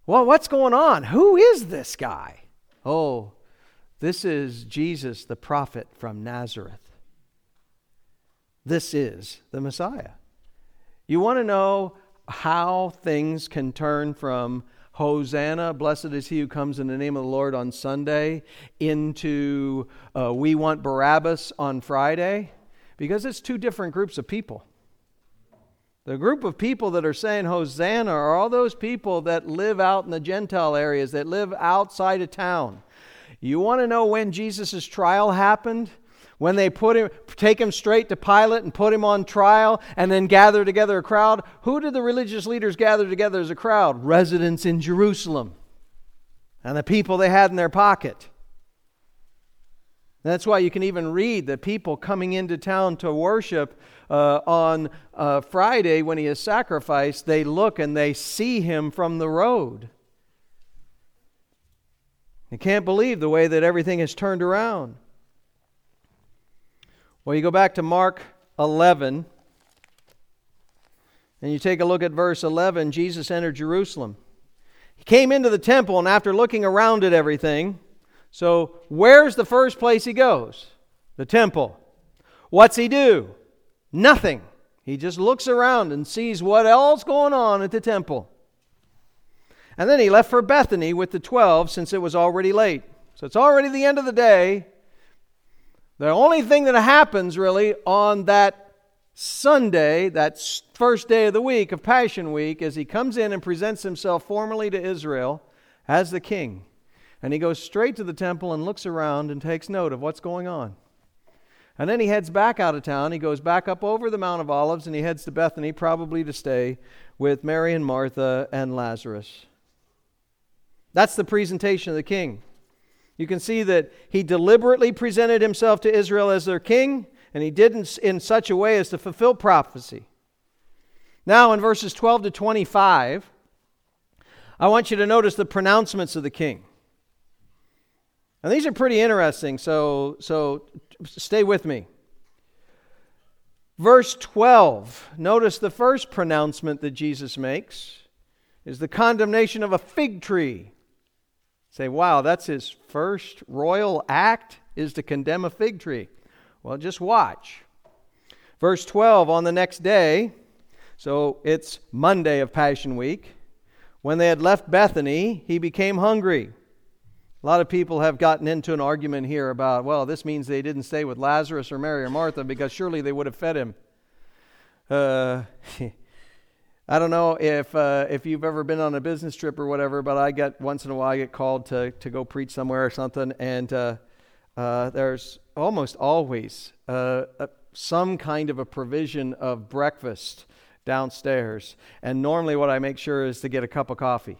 Well, what's going on? Who is this guy? Oh, this is Jesus, the prophet from Nazareth. This is the Messiah. You want to know how things can turn from Hosanna, blessed is he who comes in the name of the Lord on Sunday, into uh, we want Barabbas on Friday, because it's two different groups of people. The group of people that are saying Hosanna are all those people that live out in the Gentile areas, that live outside of town. You want to know when Jesus' trial happened? When they put him, take him straight to Pilate and put him on trial and then gather together a crowd, who did the religious leaders gather together as a crowd? Residents in Jerusalem and the people they had in their pocket. That's why you can even read the people coming into town to worship uh, on uh, Friday when he is sacrificed. They look and they see him from the road. They can't believe the way that everything has turned around. Well, you go back to Mark 11, and you take a look at verse 11. Jesus entered Jerusalem. He came into the temple, and after looking around at everything, so where's the first place he goes? The temple. What's he do? Nothing. He just looks around and sees what else going on at the temple. And then he left for Bethany with the 12 since it was already late. So it's already the end of the day. The only thing that happens really on that Sunday, that first day of the week of Passion Week, is he comes in and presents himself formally to Israel as the king. And he goes straight to the temple and looks around and takes note of what's going on. And then he heads back out of town. He goes back up over the Mount of Olives and he heads to Bethany, probably to stay with Mary and Martha and Lazarus. That's the presentation of the king. You can see that he deliberately presented himself to Israel as their king, and he didn't in such a way as to fulfill prophecy. Now, in verses 12 to 25, I want you to notice the pronouncements of the king. And these are pretty interesting, so, so stay with me. Verse 12, notice the first pronouncement that Jesus makes is the condemnation of a fig tree. Say, wow, that's his first royal act is to condemn a fig tree. Well, just watch. Verse 12 on the next day, so it's Monday of Passion Week, when they had left Bethany, he became hungry. A lot of people have gotten into an argument here about, well, this means they didn't stay with Lazarus or Mary or Martha because surely they would have fed him. Uh, I don't know if uh, if you've ever been on a business trip or whatever, but I get once in a while I get called to to go preach somewhere or something, and uh, uh, there's almost always uh, some kind of a provision of breakfast downstairs, and normally what I make sure is to get a cup of coffee.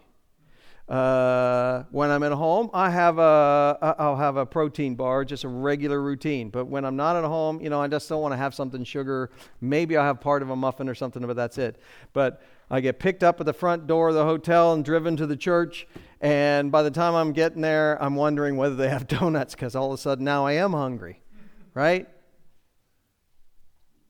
Uh, when I'm at home, I have a I'll have a protein bar, just a regular routine. But when I'm not at home, you know, I just don't want to have something sugar. Maybe I'll have part of a muffin or something, but that's it. But I get picked up at the front door of the hotel and driven to the church. And by the time I'm getting there, I'm wondering whether they have donuts because all of a sudden now I am hungry, right?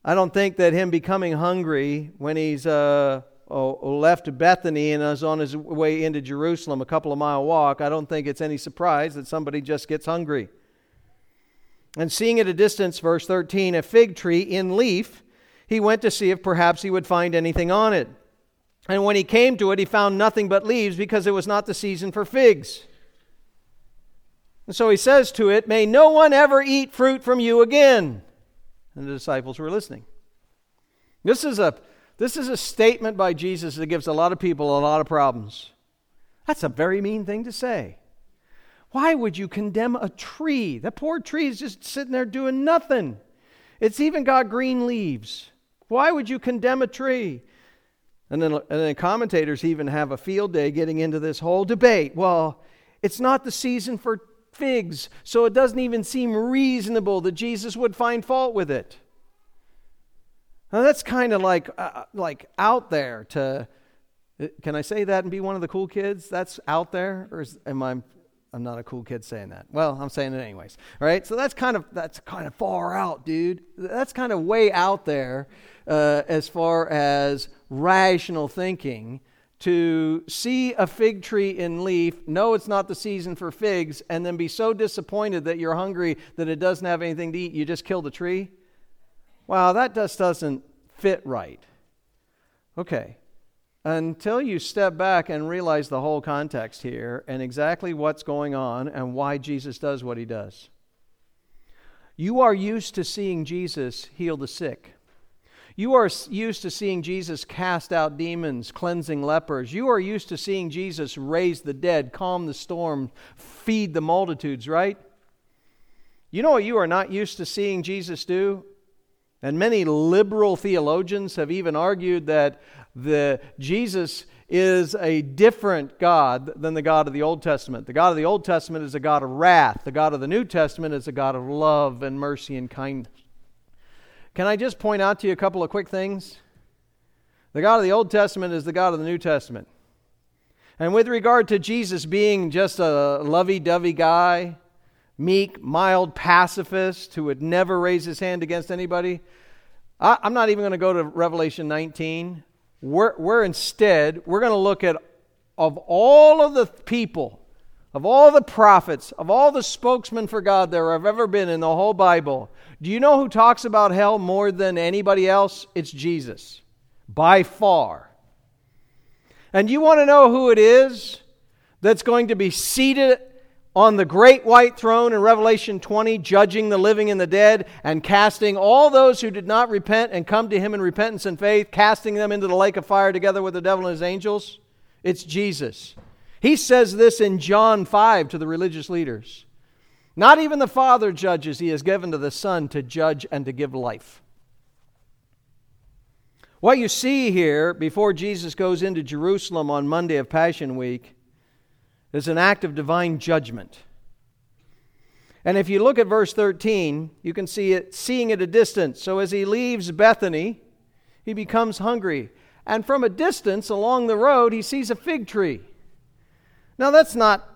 I don't think that him becoming hungry when he's uh, Uh, left Bethany and is on his way into Jerusalem, a couple of mile walk, I don't think it's any surprise that somebody just gets hungry. And seeing at a distance, verse 13, a fig tree in leaf, he went to see if perhaps he would find anything on it. And when he came to it, he found nothing but leaves because it was not the season for figs. And so he says to it, May no one ever eat fruit from you again. And the disciples were listening. This is a, this is a statement by Jesus that gives a lot of people a lot of problems. That's a very mean thing to say. Why would you condemn a tree? That poor tree is just sitting there doing nothing. It's even got green leaves. Why would you condemn a tree? And then, and then commentators even have a field day getting into this whole debate. Well, it's not the season for figs, so it doesn't even seem reasonable that Jesus would find fault with it. Now that's kind of like uh, uh, like out there to uh, can I say that and be one of the cool kids? That's out there or is, am I I'm not a cool kid saying that. Well, I'm saying it anyways. All right? So that's kind of that's kind of far out, dude. That's kind of way out there uh, as far as rational thinking to see a fig tree in leaf, know it's not the season for figs, and then be so disappointed that you're hungry that it doesn't have anything to eat, you just kill the tree? Wow, that just doesn't fit right. Okay. Until you step back and realize the whole context here and exactly what's going on and why Jesus does what he does. You are used to seeing Jesus heal the sick. You are used to seeing Jesus cast out demons, cleansing lepers. You are used to seeing Jesus raise the dead, calm the storm, feed the multitudes, right? You know what you are not used to seeing Jesus do? And many liberal theologians have even argued that the Jesus is a different God than the God of the Old Testament. The God of the Old Testament is a God of wrath. The God of the New Testament is a God of love and mercy and kindness. Can I just point out to you a couple of quick things? The God of the Old Testament is the God of the New Testament. And with regard to Jesus being just a lovey dovey guy, meek, mild pacifist who would never raise his hand against anybody, I, am not even going to go to Revelation 19. We're, we're instead, we're going to look at of all of the people, of all the prophets, of all the spokesmen for God there have ever been in the whole Bible, do you know who talks about hell more than anybody else? It's Jesus, by far. And you want to know who it is that's going to be seated on the great white throne in Revelation 20, judging the living and the dead, and casting all those who did not repent and come to him in repentance and faith, casting them into the lake of fire together with the devil and his angels? It's Jesus. He says this in John 5 to the religious leaders. Not even the Father judges, He has given to the Son to judge and to give life. What you see here before Jesus goes into Jerusalem on Monday of Passion Week is an act of divine judgment. And if you look at verse 13, you can see it seeing at a distance. So as he leaves Bethany, he becomes hungry. And from a distance along the road, he sees a fig tree. Now, that's not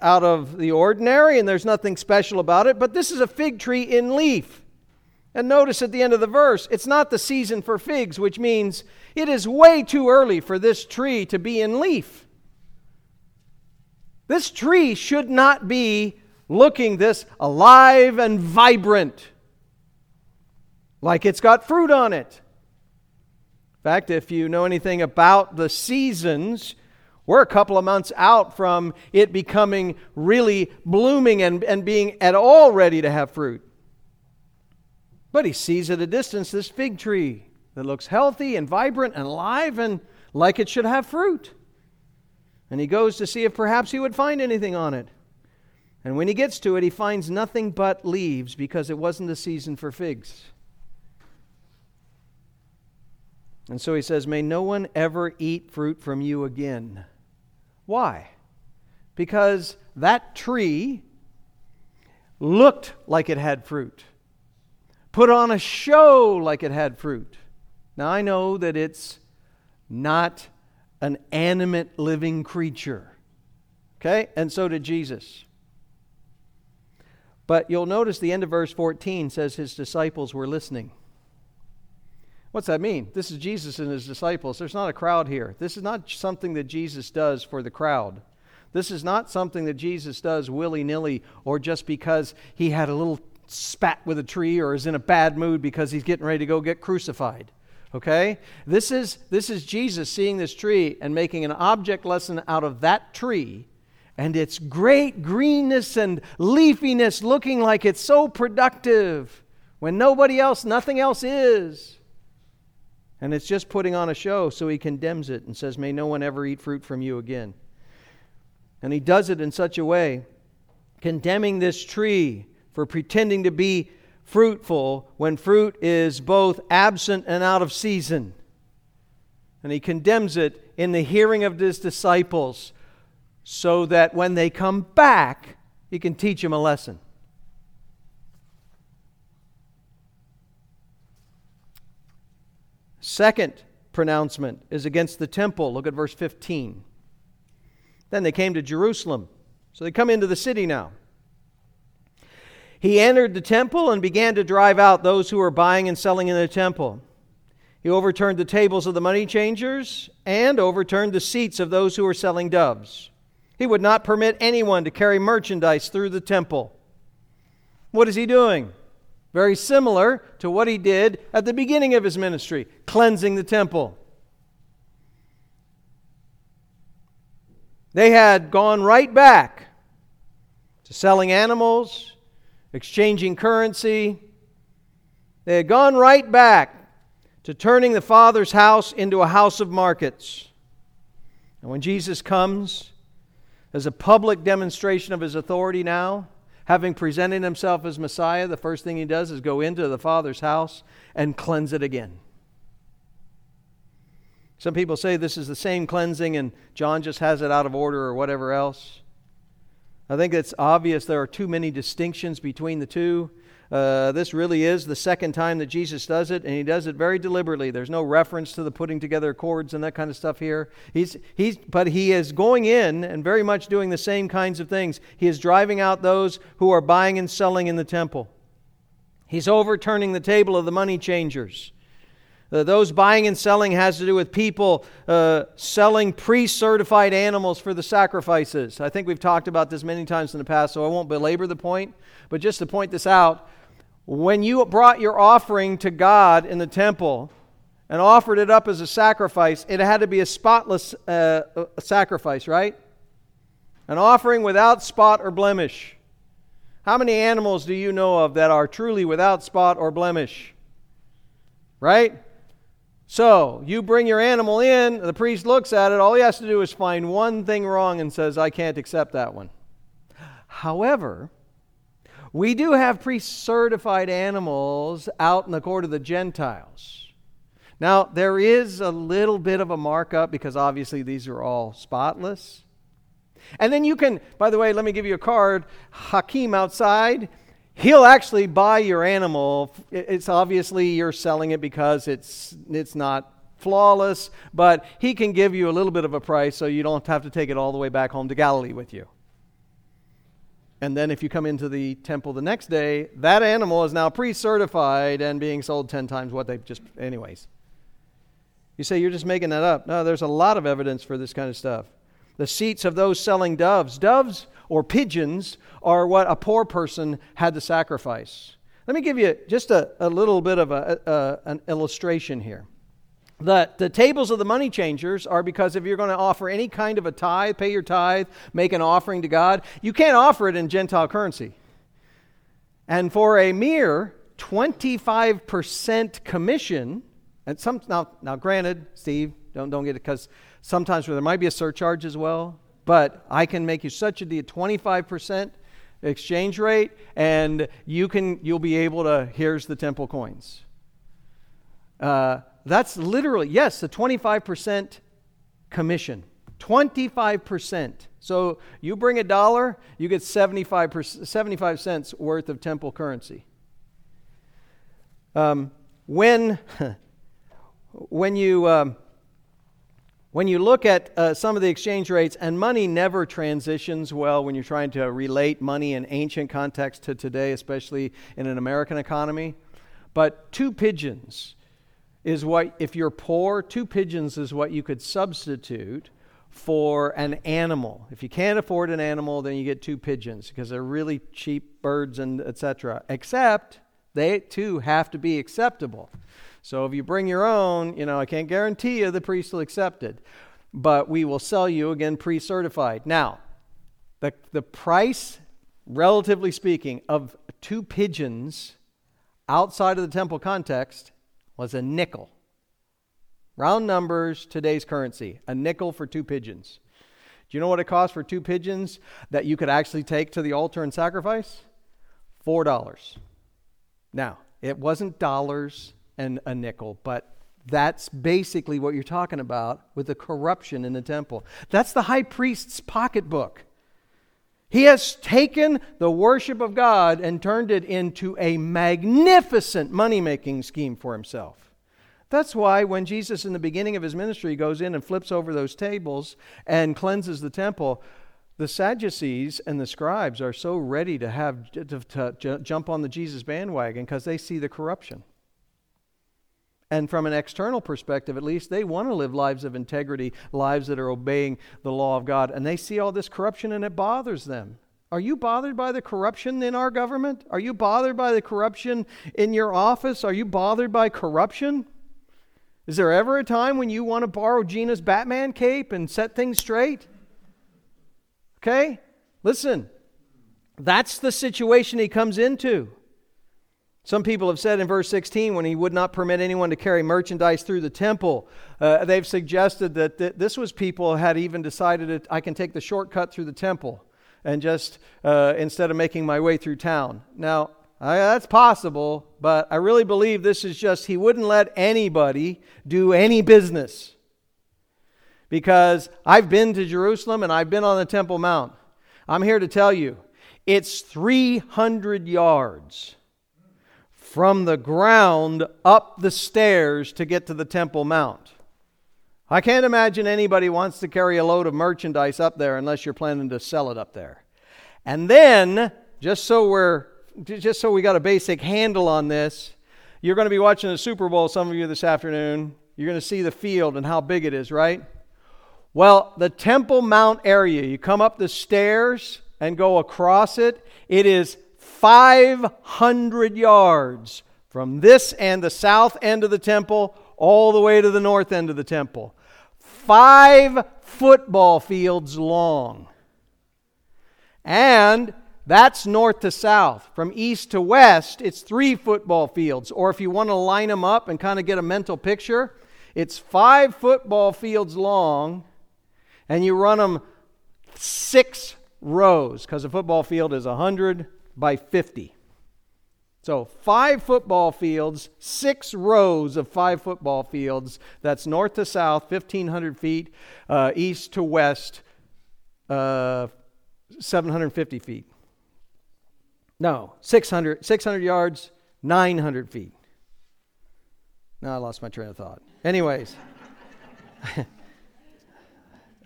out of the ordinary, and there's nothing special about it, but this is a fig tree in leaf. And notice at the end of the verse, it's not the season for figs, which means it is way too early for this tree to be in leaf. This tree should not be looking this alive and vibrant, like it's got fruit on it. In fact, if you know anything about the seasons, we're a couple of months out from it becoming really blooming and, and being at all ready to have fruit. But he sees at a distance this fig tree that looks healthy and vibrant and alive and like it should have fruit. And he goes to see if perhaps he would find anything on it. And when he gets to it, he finds nothing but leaves because it wasn't the season for figs. And so he says, May no one ever eat fruit from you again. Why? Because that tree looked like it had fruit, put on a show like it had fruit. Now, I know that it's not an animate living creature. Okay? And so did Jesus. But you'll notice the end of verse 14 says his disciples were listening. What's that mean? This is Jesus and his disciples. There's not a crowd here. This is not something that Jesus does for the crowd. This is not something that Jesus does willy nilly or just because he had a little spat with a tree or is in a bad mood because he's getting ready to go get crucified. Okay? This is, this is Jesus seeing this tree and making an object lesson out of that tree and its great greenness and leafiness looking like it's so productive when nobody else, nothing else is. And it's just putting on a show, so he condemns it and says, May no one ever eat fruit from you again. And he does it in such a way, condemning this tree for pretending to be fruitful when fruit is both absent and out of season. And he condemns it in the hearing of his disciples so that when they come back, he can teach them a lesson. Second pronouncement is against the temple. Look at verse 15. Then they came to Jerusalem. So they come into the city now. He entered the temple and began to drive out those who were buying and selling in the temple. He overturned the tables of the money changers and overturned the seats of those who were selling doves. He would not permit anyone to carry merchandise through the temple. What is he doing? Very similar to what he did at the beginning of his ministry, cleansing the temple. They had gone right back to selling animals, exchanging currency. They had gone right back to turning the Father's house into a house of markets. And when Jesus comes as a public demonstration of his authority now, having presented himself as Messiah, the first thing he does is go into the Father's house and cleanse it again. Some people say this is the same cleansing and John just has it out of order or whatever else. I think it's obvious there are too many distinctions between the two. Uh, this really is the second time that Jesus does it, and he does it very deliberately. There's no reference to the putting together cords and that kind of stuff here. He's, he's, but he is going in and very much doing the same kinds of things. He is driving out those who are buying and selling in the temple. He's overturning the table of the money changers. Uh, those buying and selling has to do with people uh, selling pre certified animals for the sacrifices. I think we've talked about this many times in the past, so I won't belabor the point. But just to point this out, when you brought your offering to God in the temple and offered it up as a sacrifice, it had to be a spotless uh, sacrifice, right? An offering without spot or blemish. How many animals do you know of that are truly without spot or blemish? Right? So you bring your animal in, the priest looks at it, all he has to do is find one thing wrong and says, I can't accept that one. However, we do have priest certified animals out in the court of the Gentiles. Now, there is a little bit of a markup because obviously these are all spotless. And then you can, by the way, let me give you a card. Hakim outside he'll actually buy your animal. It's obviously you're selling it because it's, it's not flawless, but he can give you a little bit of a price so you don't have to take it all the way back home to Galilee with you. And then if you come into the temple the next day, that animal is now pre certified and being sold 10 times what they just, anyways. You say you're just making that up. No, there's a lot of evidence for this kind of stuff. The seats of those selling doves. Doves or pigeons are what a poor person had to sacrifice. Let me give you just a, a little bit of a, a, an illustration here. The, the tables of the money changers are because if you're going to offer any kind of a tithe, pay your tithe, make an offering to God, you can't offer it in Gentile currency. And for a mere 25% commission, and some now, now granted, Steve, don't, don't get it because sometimes there might be a surcharge as well but I can make you such a deal, 25% exchange rate, and you can, you'll be able to, here's the temple coins. Uh, that's literally, yes, a 25% commission. 25%. So you bring a dollar, you get 75, 75 cents worth of temple currency. Um, when, when you. Um, when you look at uh, some of the exchange rates, and money never transitions well when you're trying to relate money in ancient context to today, especially in an American economy. But two pigeons is what, if you're poor, two pigeons is what you could substitute for an animal. If you can't afford an animal, then you get two pigeons because they're really cheap birds and etc. Except they too have to be acceptable. So if you bring your own, you know, I can't guarantee you the priest will accept it, but we will sell you again pre certified. Now, the, the price, relatively speaking, of two pigeons outside of the temple context was a nickel. Round numbers, today's currency, a nickel for two pigeons. Do you know what it costs for two pigeons that you could actually take to the altar and sacrifice? Four dollars. Now, it wasn't dollars and a nickel, but that's basically what you're talking about with the corruption in the temple. That's the high priest's pocketbook. He has taken the worship of God and turned it into a magnificent money making scheme for himself. That's why when Jesus, in the beginning of his ministry, goes in and flips over those tables and cleanses the temple, the Sadducees and the scribes are so ready to have to, to, to jump on the Jesus bandwagon because they see the corruption. And from an external perspective, at least, they want to live lives of integrity, lives that are obeying the law of God. And they see all this corruption and it bothers them. Are you bothered by the corruption in our government? Are you bothered by the corruption in your office? Are you bothered by corruption? Is there ever a time when you want to borrow Gina's Batman cape and set things straight? Okay? Listen, that's the situation he comes into. Some people have said in verse 16, when he would not permit anyone to carry merchandise through the temple, uh, they've suggested that th- this was people had even decided I can take the shortcut through the temple and just uh, instead of making my way through town. Now, I, that's possible, but I really believe this is just he wouldn't let anybody do any business because I've been to Jerusalem and I've been on the Temple Mount. I'm here to tell you it's 300 yards from the ground up the stairs to get to the Temple Mount. I can't imagine anybody wants to carry a load of merchandise up there unless you're planning to sell it up there. And then, just so we're just so we got a basic handle on this, you're going to be watching the Super Bowl some of you this afternoon. You're going to see the field and how big it is, right? Well, the Temple Mount area, you come up the stairs and go across it, it is 500 yards from this and the south end of the temple all the way to the north end of the temple. Five football fields long. And that's north to south. From east to west, it's three football fields. Or if you want to line them up and kind of get a mental picture, it's five football fields long and you run them six rows because a football field is 100 by 50. So, five football fields, six rows of five football fields. That's north to south, 1,500 feet, uh, east to west, uh, 750 feet. No, 600, 600 yards, 900 feet. Now I lost my train of thought. Anyways.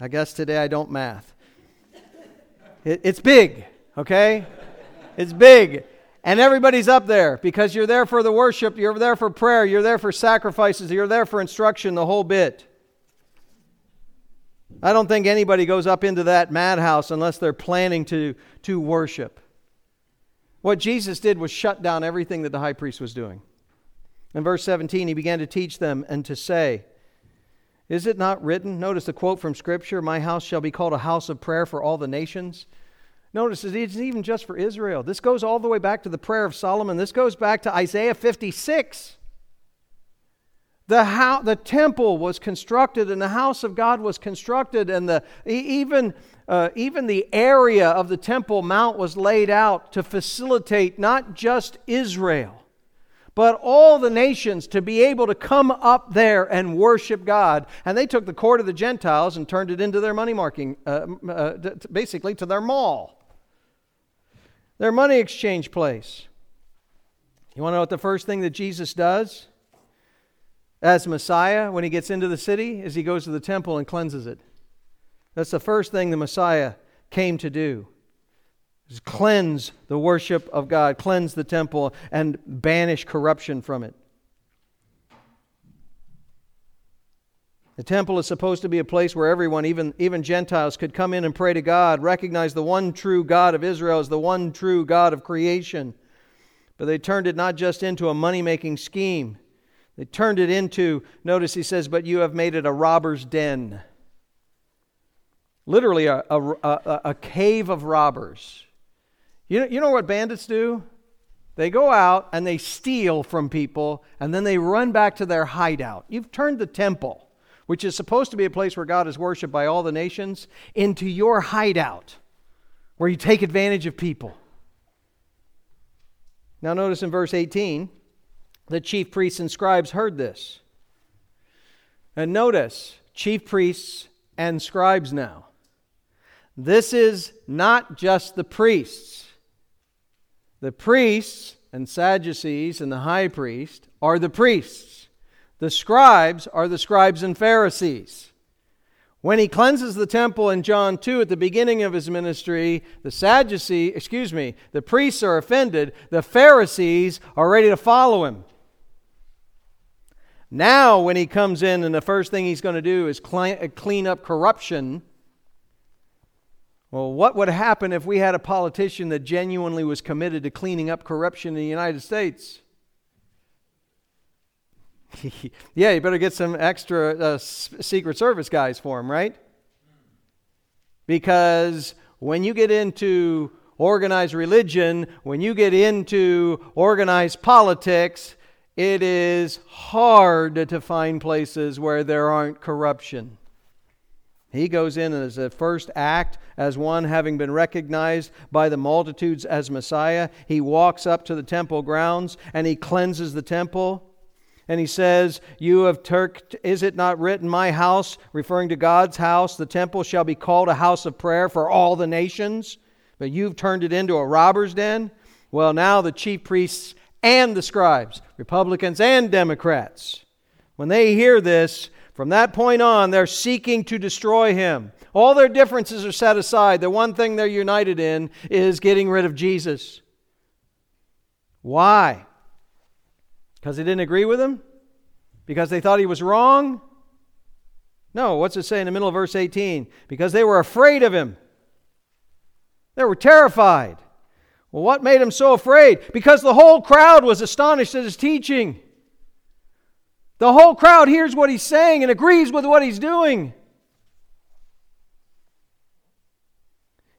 I guess today I don't math. It, it's big, okay? It's big. And everybody's up there because you're there for the worship, you're there for prayer, you're there for sacrifices, you're there for instruction, the whole bit. I don't think anybody goes up into that madhouse unless they're planning to, to worship. What Jesus did was shut down everything that the high priest was doing. In verse 17, he began to teach them and to say, is it not written? Notice the quote from Scripture My house shall be called a house of prayer for all the nations. Notice it isn't even just for Israel. This goes all the way back to the prayer of Solomon. This goes back to Isaiah 56. The, house, the temple was constructed and the house of God was constructed, and the, even, uh, even the area of the Temple Mount was laid out to facilitate not just Israel, but all the nations to be able to come up there and worship God. And they took the court of the Gentiles and turned it into their money marking, uh, uh, basically to their mall, their money exchange place. You want to know what the first thing that Jesus does as Messiah when he gets into the city is he goes to the temple and cleanses it. That's the first thing the Messiah came to do Is cleanse the worship of God, cleanse the temple, and banish corruption from it. The temple is supposed to be a place where everyone, even, even Gentiles, could come in and pray to God, recognize the one true God of Israel as the one true God of creation. But they turned it not just into a money making scheme, They turned it into, notice he says, but you have made it a robber's den. Literally, a, a, a, a cave of robbers. You know, you know what bandits do? They go out and they steal from people, and then they run back to their hideout. You've turned the temple, which is supposed to be a place where God is worshiped by all the nations, into your hideout, where you take advantage of people. Now, notice in verse 18 the chief priests and scribes heard this. And notice, chief priests and scribes now. This is not just the priests. The priests and Sadducees and the high priest are the priests. The scribes are the scribes and Pharisees. When he cleanses the temple in John 2 at the beginning of his ministry, the Sadducees, excuse me, the priests are offended, the Pharisees are ready to follow him. Now, when he comes in, and the first thing he's going to do is uh, clean up corruption. Well, what would happen if we had a politician that genuinely was committed to cleaning up corruption in the United States? yeah, you better get some extra uh, Secret Service guys for him, right? Because when you get into organized religion, when you get into organized politics, it is hard to find places where there aren't corruption. He goes in as a first act as one having been recognized by the multitudes as Messiah. He walks up to the temple grounds and he cleanses the temple. And he says, You have turked, is it not written, My house, referring to God's house, the temple shall be called a house of prayer for all the nations? But you've turned it into a robber's den? Well, now the chief priests and the scribes, Republicans and Democrats. When they hear this, from that point on, they're seeking to destroy him. All their differences are set aside. The one thing they're united in is getting rid of Jesus. Why? Because they didn't agree with him? Because they thought he was wrong? No, what's it say in the middle of verse 18? Because they were afraid of him. They were terrified. Well, what made him so afraid? Because the whole crowd was astonished at his teaching. The whole crowd hears what he's saying and agrees with what he's doing.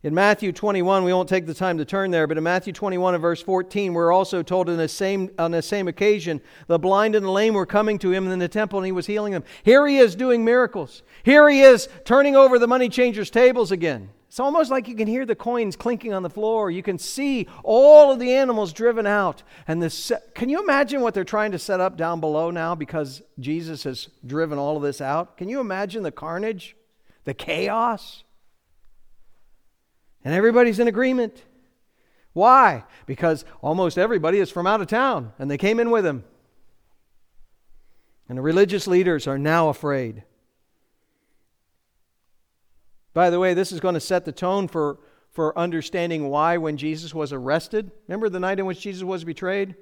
In Matthew 21, we won't take the time to turn there, but in Matthew 21 and verse 14, we're also told in the same, on the same occasion, the blind and the lame were coming to him in the temple and he was healing them. Here he is doing miracles. Here he is turning over the money changers' tables again. It's almost like you can hear the coins clinking on the floor. You can see all of the animals driven out. And this, can you imagine what they're trying to set up down below now because Jesus has driven all of this out? Can you imagine the carnage, the chaos? And everybody's in agreement. Why? Because almost everybody is from out of town and they came in with him. And the religious leaders are now afraid. By the way, this is going to set the tone for, for understanding why when Jesus was arrested. Remember the night in which Jesus was betrayed?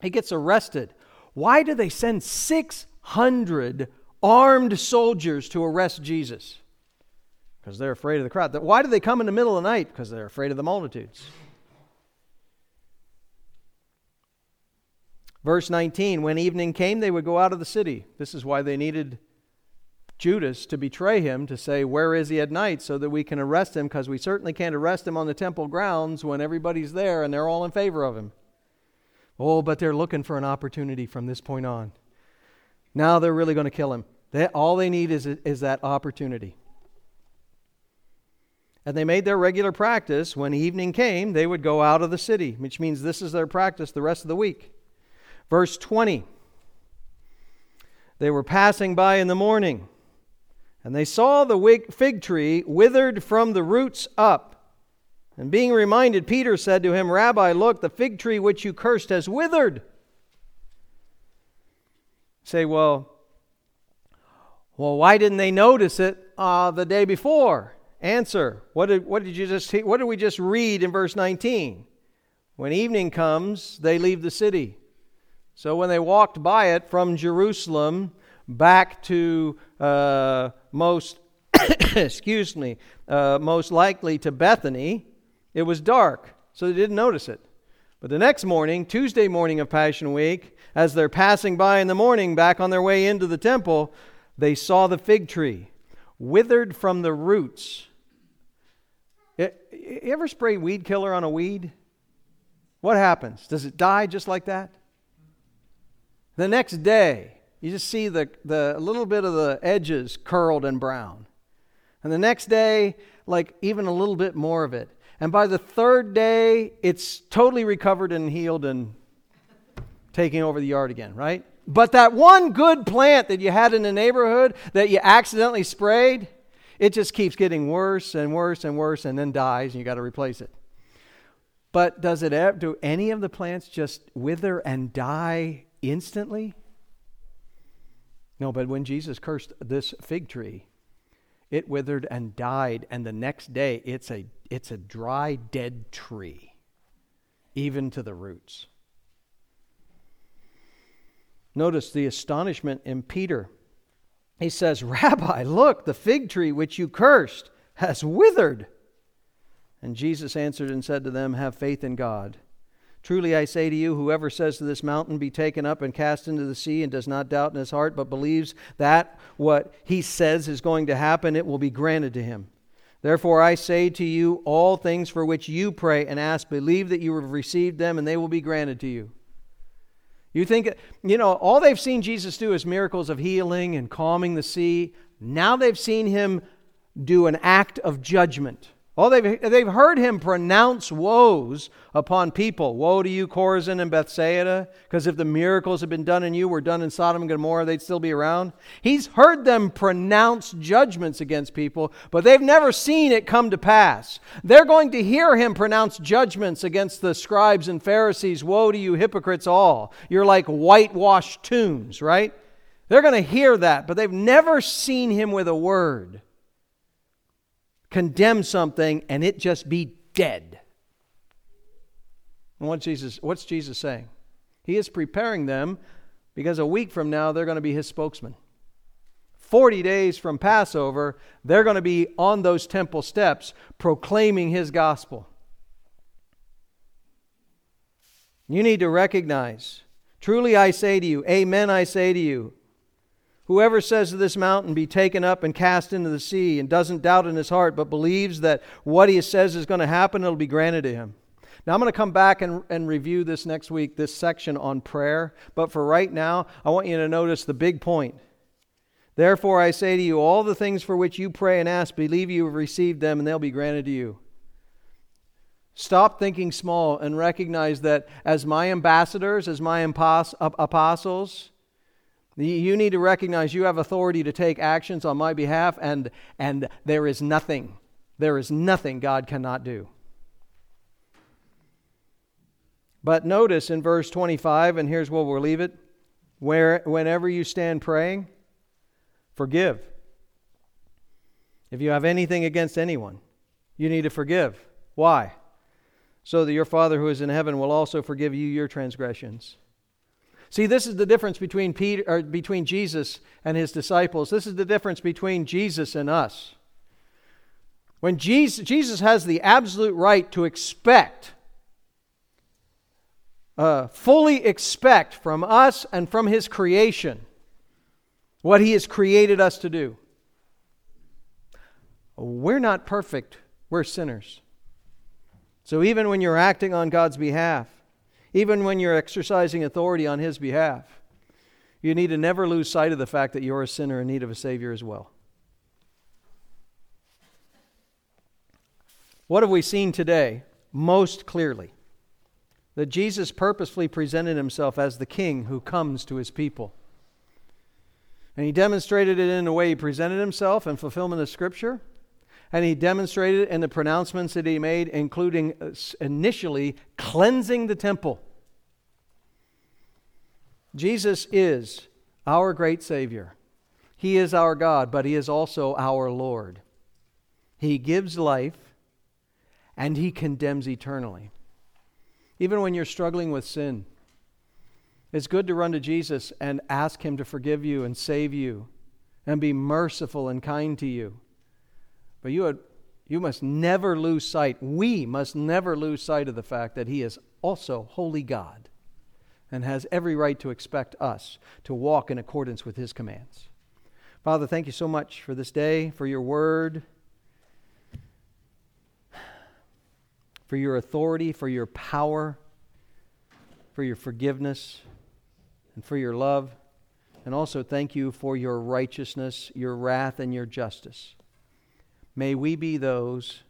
He gets arrested. Why do they send 600 armed soldiers to arrest Jesus? Because they're afraid of the crowd. Why do they come in the middle of the night? Because they're afraid of the multitudes. Verse 19 When evening came, they would go out of the city. This is why they needed Judas to betray him, to say, Where is he at night, so that we can arrest him, because we certainly can't arrest him on the temple grounds when everybody's there and they're all in favor of him. Oh, but they're looking for an opportunity from this point on. Now they're really going to kill him. They, all they need is, is that opportunity. And they made their regular practice. When evening came, they would go out of the city, which means this is their practice the rest of the week. Verse 20 They were passing by in the morning and they saw the fig tree withered from the roots up. And being reminded, Peter said to him, Rabbi, look, the fig tree which you cursed has withered. Say, well, well, why didn't they notice it uh, the day before? Answer: What did what did you just what did we just read in verse 19? When evening comes, they leave the city. So when they walked by it from Jerusalem back to uh, most, excuse me, uh, most likely to Bethany, it was dark, so they didn't notice it. But the next morning, Tuesday morning of Passion Week, as they're passing by in the morning back on their way into the temple, they saw the fig tree withered from the roots. You ever spray weed killer on a weed? What happens? Does it die just like that? The next day, you just see the, the little bit of the edges curled and brown. And the next day, like even a little bit more of it. And by the third day, it's totally recovered and healed and taking over the yard again, right? But that one good plant that you had in the neighborhood that you accidentally sprayed, it just keeps getting worse and worse and worse and then dies and you got to replace it. But does it ever, do any of the plants just wither and die instantly? No, but when Jesus cursed this fig tree, it withered and died, and the next day it's a, it's a dry, dead tree, even to the roots. Notice the astonishment in Peter. He says, Rabbi, look, the fig tree which you cursed has withered. And Jesus answered and said to them, Have faith in God. Truly I say to you, whoever says to this mountain, Be taken up and cast into the sea, and does not doubt in his heart, but believes that what he says is going to happen, it will be granted to him. Therefore I say to you, all things for which you pray and ask, believe that you have received them, and they will be granted to you. You think, you know, all they've seen Jesus do is miracles of healing and calming the sea. Now they've seen him do an act of judgment. Oh, they've, they've heard him pronounce woes upon people. Woe to you, Chorazin and Bethsaida, because if the miracles had been done in you were done in Sodom and Gomorrah, they'd still be around. He's heard them pronounce judgments against people, but they've never seen it come to pass. They're going to hear him pronounce judgments against the scribes and Pharisees. Woe to you, hypocrites all. You're like whitewashed tombs, right? They're going to hear that, but they've never seen him with a word condemn something and it just be dead. And what Jesus, what's Jesus saying? He is preparing them because a week from now they're going to be his spokesman. 40 days from Passover, they're going to be on those temple steps proclaiming his gospel. You need to recognize truly I say to you, amen I say to you, Whoever says to this mountain, Be taken up and cast into the sea, and doesn't doubt in his heart, but believes that what he says is going to happen, it'll be granted to him. Now, I'm going to come back and, and review this next week, this section on prayer. But for right now, I want you to notice the big point. Therefore, I say to you, all the things for which you pray and ask, believe you have received them, and they'll be granted to you. Stop thinking small and recognize that as my ambassadors, as my apostles, you need to recognize you have authority to take actions on my behalf, and, and there is nothing, there is nothing God cannot do. But notice in verse 25, and here's where we'll leave it where, whenever you stand praying, forgive. If you have anything against anyone, you need to forgive. Why? So that your Father who is in heaven will also forgive you your transgressions. See, this is the difference between, Peter, or between Jesus and his disciples. This is the difference between Jesus and us. When Jesus, Jesus has the absolute right to expect, uh, fully expect from us and from his creation what he has created us to do. We're not perfect, we're sinners. So even when you're acting on God's behalf, even when you're exercising authority on His behalf. You need to never lose sight of the fact that you're a sinner in need of a Savior as well. What have we seen today most clearly? That Jesus purposefully presented himself as the king who comes to his people. And he demonstrated it in the way he presented himself in fulfillment of Scripture. And he demonstrated in the pronouncements that he made, including uh, initially cleansing the temple. Jesus is our great Savior. He is our God, but He is also our Lord. He gives life and He condemns eternally. Even when you're struggling with sin, it's good to run to Jesus and ask Him to forgive you and save you and be merciful and kind to you. But you, had, you must never lose sight, we must never lose sight of the fact that He is also holy God and has every right to expect us to walk in accordance with his commands. Father, thank you so much for this day, for your word, for your authority, for your power, for your forgiveness, and for your love. And also thank you for your righteousness, your wrath, and your justice. May we be those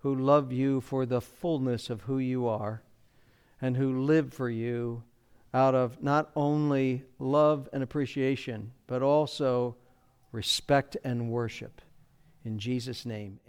who love you for the fullness of who you are and who live for you out of not only love and appreciation, but also respect and worship. In Jesus' name,